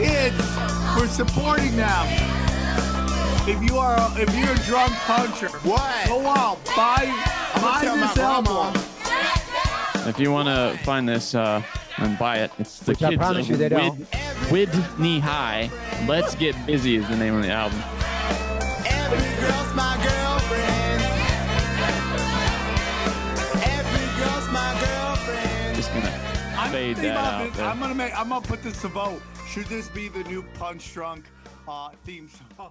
Kids. We're supporting them. If you are, a, if you're a drunk puncher, what? Go out, buy, buy tell this my album. If you want to find this uh, and buy it, it's the Which I kids promise of you they don't. Wid, Whitney High. Let's get busy is the name of the album. Every girl's my girlfriend. Every girl's my girlfriend. Just gonna I'm fade thinking that out. this. I'm gonna make. I'm gonna put this to vote. Should this be the new Punch Drunk uh, theme song?